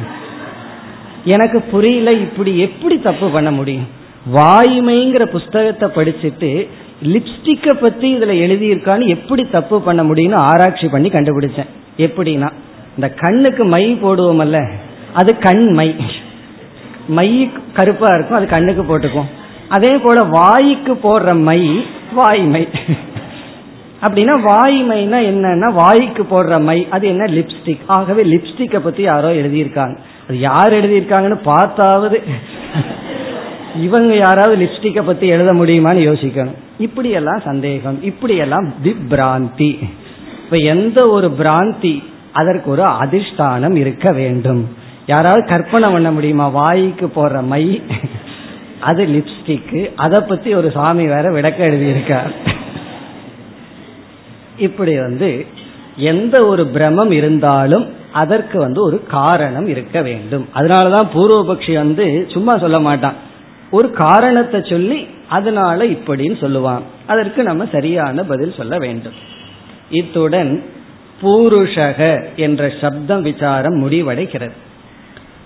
Speaker 2: எனக்கு புரியல இப்படி எப்படி தப்பு பண்ண முடியும்? வாய்மைங்கிற புஸ்தகத்தை படிச்சுட்டு லிப்ஸ்டிக்கை பற்றி இதில் எழுதியிருக்கான்னு எப்படி தப்பு பண்ண முடியும்னு ஆராய்ச்சி பண்ணி கண்டுபிடிச்சேன். எப்படின்னா இந்த கண்ணுக்கு மை போடுவோமல்ல அது கண் மை மை கருப்பா இருக்கும் அது கண்ணுக்கு போட்டுக்கும். அதே போல வாய்க்கு போடுற மை வாய்மை. அப்படின்னா வாய்மைனா என்னன்னா வாய்க்கு போடுற மை அது என்ன லிப்ஸ்டிக் ஆகவே லிப்ஸ்டிக்கை பத்தி யாரோ எழுதியிருக்காங்க. அது யார் எழுதியிருக்காங்கன்னு பார்த்தாவது. இவங்க யாராவது லிப்ஸ்டிக்கை பத்தி எழுத முடியுமான்னு யோசிக்கணும். இப்படியெல்லாம் சந்தேகம் இப்படியெல்லாம் விப்ராந்தி. இப்ப எந்த ஒரு பிராந்தி அதற்கு ஒரு அதிஷ்டானம் இருக்க வேண்டும். யாராவது கற்பனை பண்ண முடியுமா? வாய்க்கு போடுற மை அது லிப்ஸ்டிக்கு அதை பத்தி ஒரு சாமி வேற விளக்க எழுதியிருக்கார். இப்படி வந்து எந்த ஒரு பிரமம் இருந்தாலும் அதற்கு வந்து ஒரு காரணம் இருக்க வேண்டும். அதனாலதான் பூர்வபக்ஷி வந்து சும்மா சொல்ல மாட்டான். ஒரு காரணத்தை சொல்லி அதனால இப்படின்னு சொல்லுவான். அதற்கு நம்ம சரியான பதில் சொல்ல வேண்டும். இத்துடன் பூருஷக என்ற சப்தம் விசாரம் முடிவடைகிறது.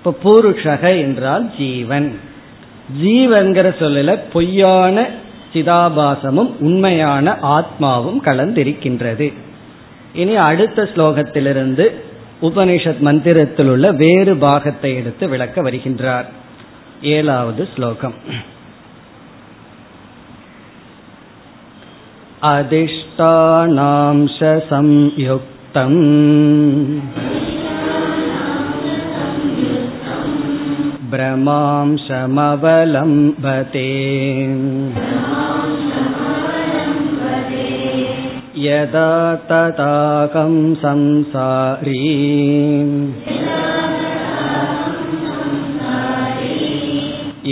Speaker 2: இப்ப பூருஷக என்றால் ஜீவன். ஜீவன்கிற சொல்லல பொய்யான சிதாபாசமும் உண்மையான ஆத்மாவும் கலந்திருக்கின்றது. இனி அடுத்த ஸ்லோகத்திலிருந்து உபனிஷத் மந்திரத்தில் உள்ள வேறு பாகத்தை எடுத்து விளக்க வருகின்றார். ஏழாவது ஸ்லோகம். அதிஷ்டானாம்ச சம்யுக்தம். भ्रमांशमवलम्बते यदा तदाकं संसारी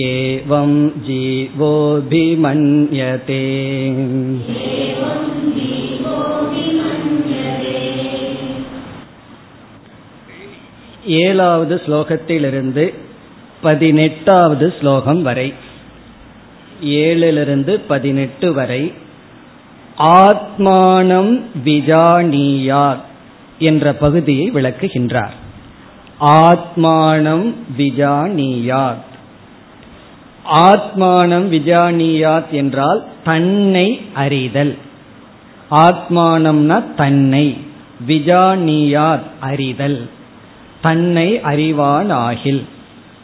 Speaker 2: एवं जीवोऽभिमन्यते ஏழாவது ஸ்லோகத்திலிருந்து பதினெட்டாவது ஸ்லோகம் வரை. ஏழிலிருந்து பதினெட்டு வரை. ஆத்மானம் விஜானியார் என்ற பகுதியை விளக்குகின்றார். ஆத்மானம் விஜானியாத் ஆத்மானம் விஜானியாத் என்றால் தன்னை அறிதல். ஆத்மானம்னா தன்னை விஜானியாத் அறிதல். தன்னை அறிவான் ஆகில்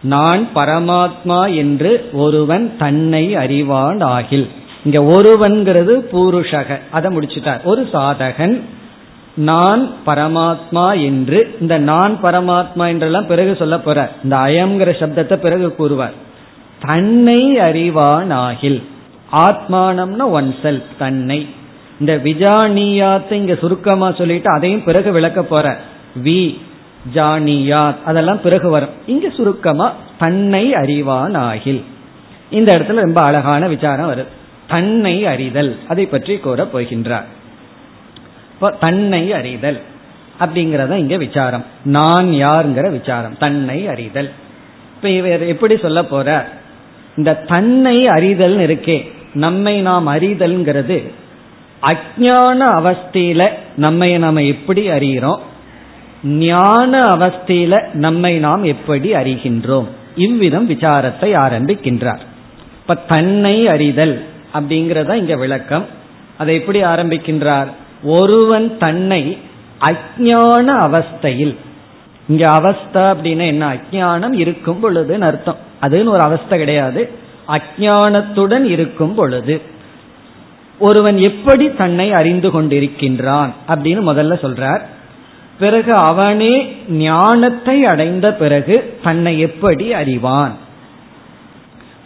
Speaker 2: நான் பரமாத்மா என்று ஒருவன் தன்னை அறிவான் ஆகில் இங்க ஒருவன்கிறது பூருஷக. அதை முடிச்சுட்டார். ஒரு சாதகன் நான் பரமாத்மா என்று இந்த நான் பரமாத்மா என்றெல்லாம் பிறகு சொல்ல போற இந்த அயம்ங்கிற சப்தத்தை பிறகு கூறுவார். தன்னை அறிவான் ஆகில் ஆத்மானம்னா ஒன் செல் தன்னை. இந்த விஜானியாத்தை இங்க சுருக்கமா சொல்லிட்டு அதையும் பிறகு விளக்க போற வி ஜானியாத். அதெல்லாம் பிறகு வரும். இங்க சுருக்கமா தன்னை அறிவான் ஆகில் இந்த இடத்துல ரொம்ப அழகான விசாரம் வருது. தன்னை அறிதல். அதை பற்றி கூற போகின்றார். இப்போ தன்னை அறிதல் அப்படிங்கறத இங்க விசாரம். நான் யாருங்கிற விசாரம். தன்னை அறிதல். இப்ப இவர் எப்படி சொல்ல போற இந்த தன்னை அறிதல் இருக்கே நம்மை நாம் அறிதல்ங்கிறது அஜான அவஸ்தையில நம்மை நாம எப்படி அறிகிறோம் ஞான அவஸ்தையில நம்மை நாம் எப்படி அறிகின்றோம்? இவ்விதம் விசாரத்தை ஆரம்பிக்கின்றார். இப்ப தன்னை அறிதல் அப்படிங்கறத இங்க விளக்கம். அதை எப்படி ஆரம்பிக்கின்றார்? ஒருவன் தன்னை அஜான அவஸ்தையில் இங்க அவஸ்தா அப்படின்னா என்ன? அஜானம் இருக்கும் பொழுதுன்னு அர்த்தம். அதுன்னு ஒரு அவஸ்தை கிடையாது. அஜானத்துடன் இருக்கும் பொழுது ஒருவன் எப்படி தன்னை அறிந்து கொண்டிருக்கின்றான் அப்படின்னு முதல்ல சொல்றார். பிறகு அவனே ஞானத்தை அடைந்த பிறகு தன்னை எப்படி அறிவான்?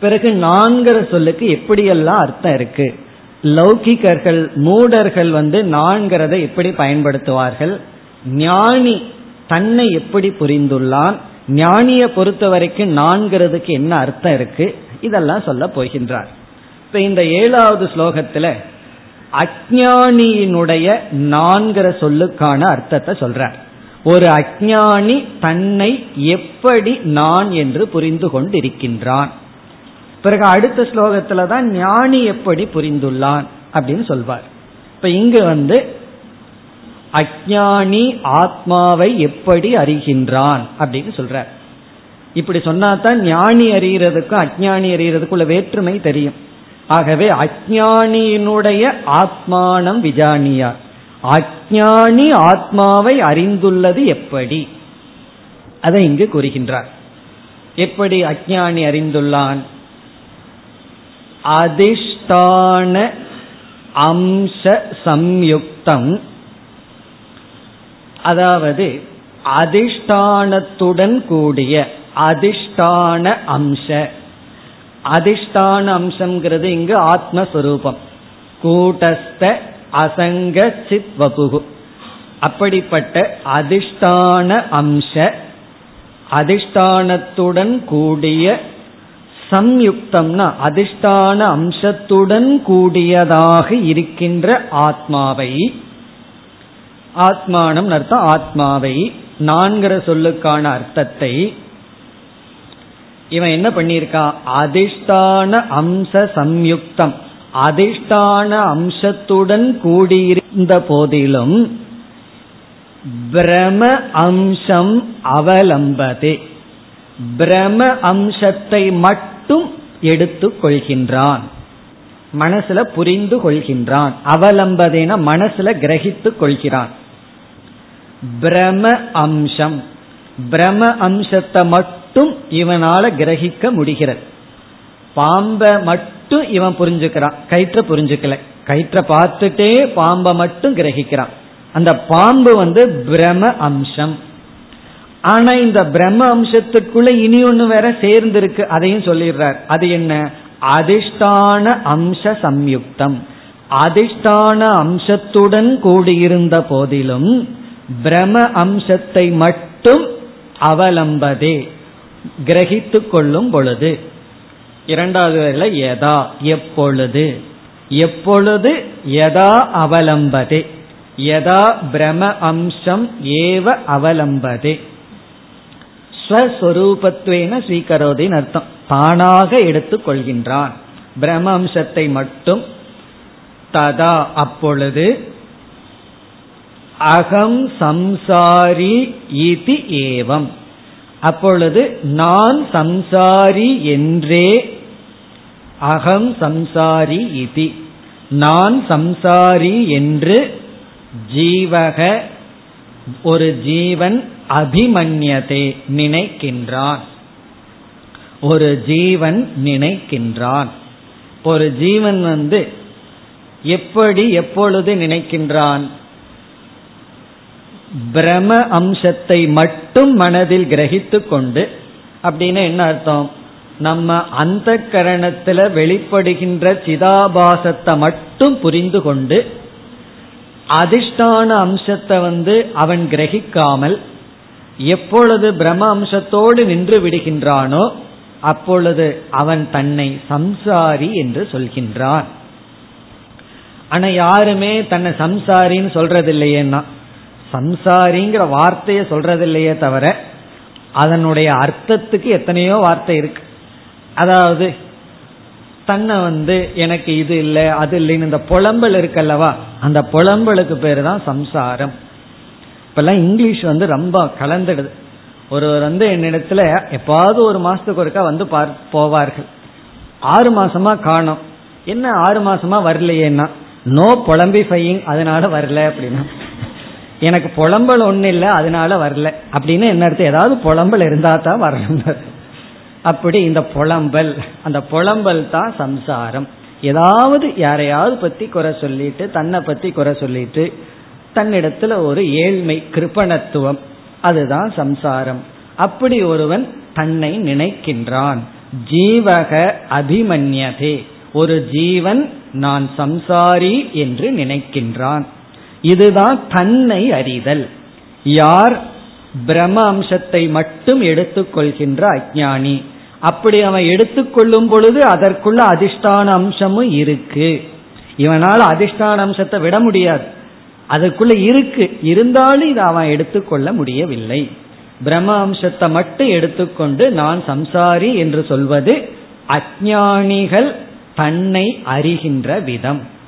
Speaker 2: பிறகு நான்கிற சொல்லுக்கு எப்படியெல்லாம் அர்த்தம் இருக்கு? லௌகிகர்கள் மூடர்கள் வந்து நான்கிறத எப்படி பயன்படுத்துவார்கள்? ஞானி தன்னை எப்படி புரிந்துள்ளான்? ஞானியை பொறுத்த வரைக்கும் நான்கிறதுக்கு என்ன அர்த்தம் இருக்கு? இதெல்லாம் சொல்ல போகின்றார். இப்ப இந்த ஏழாவது ஸ்லோகத்துல அஜானியினுடைய நான்கிற சொல்லுக்கான அர்த்தத்தை சொல்றார். ஒரு அஜானி தன்னை எப்படி நான் என்று புரிந்து கொண்டிருக்கின்றான். பிறகு அடுத்த ஸ்லோகத்துல தான் ஞானி எப்படி புரிந்துள்ளான் அப்படின்னு சொல்வார். இப்ப இங்கு வந்து அஜானி ஆத்மாவை எப்படி அறிகின்றான் அப்படின்னு சொல்றார். இப்படி சொன்னா தான் ஞானி அறிகிறதுக்கும் அஜானி அறிகிறதுக்குள்ள வேற்றுமை தெரியும். ஆகவே அஜானியினுடைய ஆத்மானம் விஜானியார் அஜானி ஆத்மாவை அறிந்துள்ளது எப்படி? அதை இங்கு கூறுகின்றார். எப்படி அஜானி அறிந்துள்ளான்? அதிஷ்டான அம்ச சம்யுக்தம். அதாவது அதிஷ்டானத்துடன் கூடிய அதிஷ்டான அம்ச. அதிஷ்டான அம்சம்ங்கிறது இங்கு ஆத்மஸ்வரூபம். கூட்டஸ்த அசங்க சித் வபுகு. அப்படிப்பட்ட அதிஷ்டான அம்ச அதிஷ்டானத்துடன் கூடிய சம்யுக்தம்னா அதிஷ்டான அம்சத்துடன் கூடியதாக இருக்கின்ற ஆத்மாவை ஆத்மானம் அர்த்தம் ஆத்மாவை நான்கிற சொல்லுக்கான அர்த்தத்தை இவன் என்ன பண்ணியிருக்கான் அதிஷ்டான அம்ச சம்யுக்தம். அதிஷ்டான அம்சத்துடன் கூடியிருந்த போதிலும் பிரம அம்சம் அவலம்பதே. பிரம அம்சத்தை மட்டும் எடுத்துக் கொள்கின்றான். மனசுல புரிந்து கொள்கின்றான். அவலம்பதேன மனசுல கிரகித்துக் கொள்கிறான். பிரம அம்சம். பிரம அம்சத்தை மட்டும் இவனால கிரகிக்க முடிகிறது. பாம்பை மட்டும் இவன் புரிஞ்சுக்கிறான். கயிற்ற புரிஞ்சுக்கல. கயிற்ற பார்த்துட்டே பாம்பை மட்டும் கிரகிக்கிறான். அந்த பாம்பு வந்து பிரம அம்சம். ஆனா இந்த பிரம்ம அம்சத்துக்குள்ள இனி ஒண்ணு வேற சேர்ந்து இருக்கு அதையும் சொல்லிடுறார். அது என்ன? அதிஷ்டான அம்ச சம்யுக்தம். அதிஷ்டான அம்சத்துடன் கூடியிருந்த போதிலும் பிரம அம்சத்தை மட்டும் அவலம்பதே. கிரகித்து கொள்ளும் பொழுது. இரண்டாவது வரையில எதா எப்பொழுது எப்பொழுது எதா அவலம்பதே யதா பிரம அம்சம் ஏவ அவலம்பதே ஸ்வஸ்வரூபத்துவேன ஸ்வீகரோதின் அர்த்தம். தானாக எடுத்துக் கொள்கின்றான். பிரம அம்சத்தை மட்டும் ததா அப்பொழுது அகம் சம்சாரி இதி ஏவம் அப்பொழுது நான் சம்சாரி என்றே அகம் சம்சாரி இதி. நான் சம்சாரி என்று ஜீவக ஒரு ஜீவன் அபிமன்யதே நினைக்கின்றான். ஒரு ஜீவன் நினைக்கின்றான். ஒரு ஜீவன் வந்து எப்படி எப்பொழுது நினைக்கின்றான்? பிரம அம்சத்தை மட்டும் மனதில் கிரகித்து கொண்டு அப்படின்னு என்ன அர்த்தம்? நம்ம அந்த கரணத்துல வெளிப்படுகின்ற சிதாபாசத்தை மட்டும் புரிந்து கொண்டு அதிஷ்டான அம்சத்தை வந்து அவன் கிரகிக்காமல் எப்பொழுது பிரம்ம அம்சத்தோடு நின்று விடுகின்றானோ அப்பொழுது அவன் தன்னை சம்சாரி என்று சொல்கின்றான். ஆனா யாருமே தன்னை சம்சாரின்னு சொல்றது இல்லையேன்னா சம்சாரிங்கிற வார்த்தையை சொல்றது இல்லையே தவிர அதனுடைய அர்த்தத்துக்கு எத்தனையோ வார்த்தை இருக்கு. அதாவது தன்னை வந்து எனக்கு இது இல்லை அது இல்லைன்னு இந்த புலம்பல் இருக்கல்லவா? அந்த புலம்பலுக்கு பேர் தான் சம்சாரம். இப்பெல்லாம் இங்கிலீஷ் வந்து ரொம்ப கலந்துடுது. ஒருவர் வந்து என்னிடத்துல எப்பாவது ஒரு மாசத்துக்கு ஒருக்கா வந்து பார் போவார்கள். ஆறு மாசமா காணும். என்ன ஆறு மாசமா வரலையேன்னா நோ புலம்பிஃபையிங் அதனால வரல அப்படின்னா. எனக்கு புலம்பல் ஒண்ணு இல்லை அதனால வரல. அப்படின்னு என்ன அர்த்தம்? ஏதாவது புலம்பல் இருந்தா தான் வரணும். அப்படி இந்த புலம்பல் அந்த புலம்பல் தான் சம்சாரம். ஏதாவது யாரையாவது பத்தி குறை சொல்லிட்டு தன்னை பத்தி குறை சொல்லிட்டு தன்னிடத்துல ஒரு ஏழ்மை கிருப்பணத்துவம் அதுதான் சம்சாரம். அப்படி ஒருவன் தன்னை நினைக்கின்றான். ஜீவக அபிமன்யதே. ஒரு ஜீவன் நான் சம்சாரி என்று நினைக்கின்றான். இதுதான் தன்னை அறிதல். யார் பிரம்ம அம்சத்தை மட்டும் எடுத்துக்கொள்கின்ற அஜானி அப்படி அவன் எடுத்துக்கொள்ளும் பொழுது அதற்குள்ள அதிஷ்டான அம்சமும் இருக்கு. இவனால் அதிஷ்டான அம்சத்தை விட முடியாது. அதுக்குள்ள இருக்கு. இருந்தாலும் இதை அவன் எடுத்துக்கொள்ள முடியவில்லை. பிரம்ம அம்சத்தை மட்டும் எடுத்துக்கொண்டு நான் சம்சாரி என்று சொல்வது அஜானிகள் தன்னை அறிகின்ற விதம்.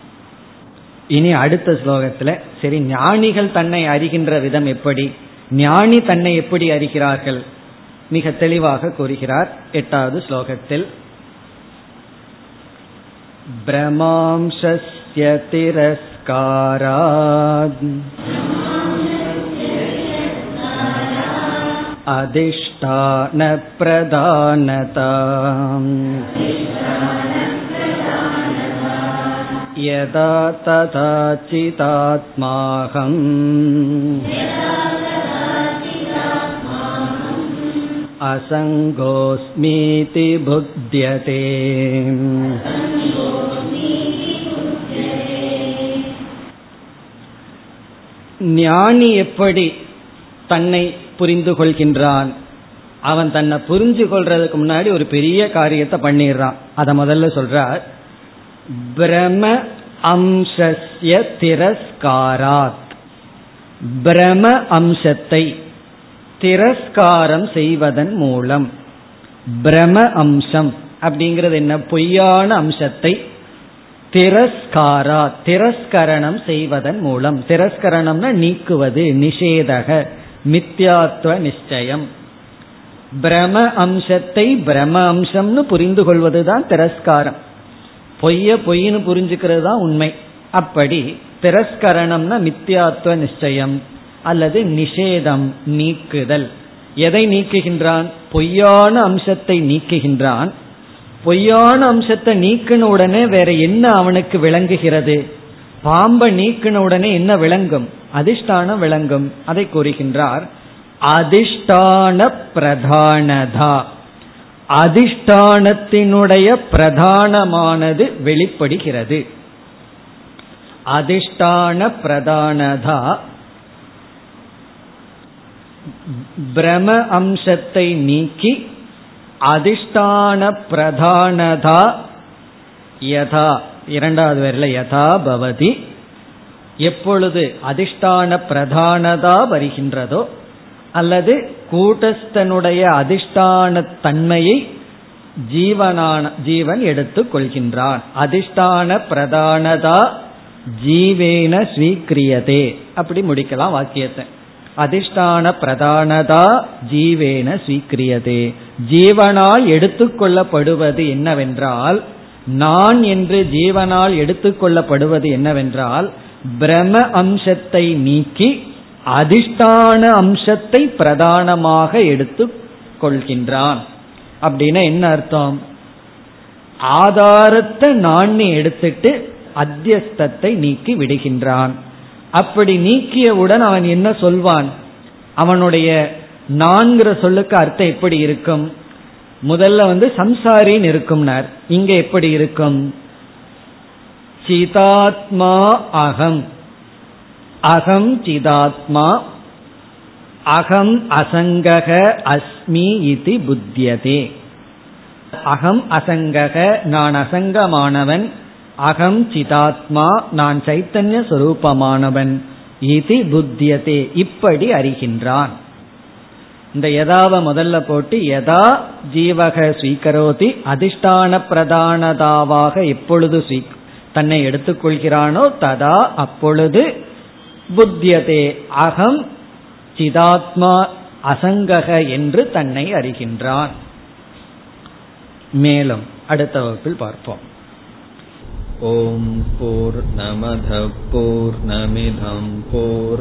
Speaker 2: இனி அடுத்த ஸ்லோகத்துல சரி ஞானிகள் தன்னை அறிகின்ற விதம் எப்படி? ஞானி தன்னை எப்படி அறிகிறார்கள்? மிக தெளிவாக கூறுகிறார் எட்டாவது ஸ்லோகத்தில். பிரமாம்சஸ்ய திரஸ்காராத். அதிஷ்டான பிரதானதாம். यदा तथा चितात्माहम् असङ्गोऽस्मीति बुध्यते ஞானி எப்படி தன்னை புரிந்து கொள்கின்றான் அவன் தன்னை புரிஞ்சு கொள்றதுக்கு முன்னாடி ஒரு பெரிய காரியத்தை பண்ணிடுறான் அதை முதல்ல சொல்றார் பிரம அம்சஸ்ய திரஸ்காராத். பிரம அம்சத்தை திரஸ்காரம் செய்வதன் மூலம். பிரம அம்சம் அப்படிங்கிறது என்ன? பொய்யான அம்சத்தை திரஸ்காரா திரஸ்கரணம் செய்வதன் மூலம். திரஸ்கரணம்னா நீக்குவது நிஷேதக மித்யாத்வ நிச்சயம். பிரம அம்சத்தை பிரம அம்சம்னு புரிந்து கொள்வதுதான் திரஸ்காரம். பொய்ய பொய்னு புரிஞ்சுக்கிறது தான் உண்மை. அப்படி திரஸ்கரணம்னா மித்தியாத்துவ நிச்சயம் அல்லது நிஷேதம் நீக்குதல். எதை நீக்குகின்றான்? பொய்யான அம்சத்தை நீக்குகின்றான். பொய்யான அம்சத்தை நீக்கின உடனே வேற என்ன அவனுக்கு விளங்குகிறது? பாம்பை நீக்கின உடனே என்ன விளங்கும்? அதிஷ்டானம் விளங்கும். அதை கூறுகின்றார் அதிஷ்டான பிரதானதா. அதிஷ்டானத்தினுடைய பிரதானமானது வெளிப்படுகிறது. அதிஷ்டான பிரதானதா பிரம அம்சத்தை நீக்கி அதிஷ்டான பிரதானதா யதா இரண்டாவது வரையில யதா பவதி எப்பொழுது அதிஷ்டான பிரதானதா வருகின்றதோ அல்லது கூட்டஸ்தனுடைய அதிஷ்டான தன்மையை ஜீவனான ஜீவன் எடுத்துக் கொள்கின்றான் அதிஷ்டான பிரதானதா ஜீவேன ஸ்வீக்கிரியதே அப்படி முடிக்கலாம் வாக்கியத்தை. அதிஷ்டான பிரதானதா ஜீவேன ஸ்வீக்கிரியதே ஜீவனால் எடுத்துக்கொள்ளப்படுவது என்னவென்றால் நான் என்று ஜீவனால் எடுத்துக்கொள்ளப்படுவது என்னவென்றால் பிரம அம்சத்தை நீக்கி அதிஷ்டான அம்சத்தை பிரதானமாக எடுத்து கொள்கின்றான். அப்படின்னா என்ன அர்த்தம்? ஆதாரத்தை நான் எடுத்துட்டு அத்தியஸ்தத்தை நீக்கி விடுகின்றான். அப்படி நீக்கியவுடன் அவன் என்ன சொல்வான்? அவனுடைய நான்கிற சொல்லுக்கு அர்த்தம் எப்படி இருக்கும்? முதல்ல வந்து சம்சாரின்னு இருக்கும்னார். இங்க எப்படி இருக்கும்? சிதாத்மா அகம். அகம் சிதாத்மா அகம் அசங்கக அஸ்மி இது புத்தியதே. அகம் அசங்கக நான் அசங்கமானவன் அகம் சிதாத்மா நான் சைத்தன்ய சொரூபமானவன் இது புத்தியதே. இப்படி அறிகின்றான். இந்த யதாவ முதல்ல போட்டு எதா ஜீவக ஸ்வீகரோதி அதிஷ்டான பிரதானதாவாக எப்பொழுது தன்னை எடுத்துக்கொள்கிறானோ ததா அப்பொழுது புத்தியதே அகம் சிதாத்மா அசங்கக என்று தன்னை அறிகின்றான். மேலும் அடுத்த வகுப்பில் பார்ப்போம்.
Speaker 1: ஓம் போர் நமத போர் நமிதம் போர்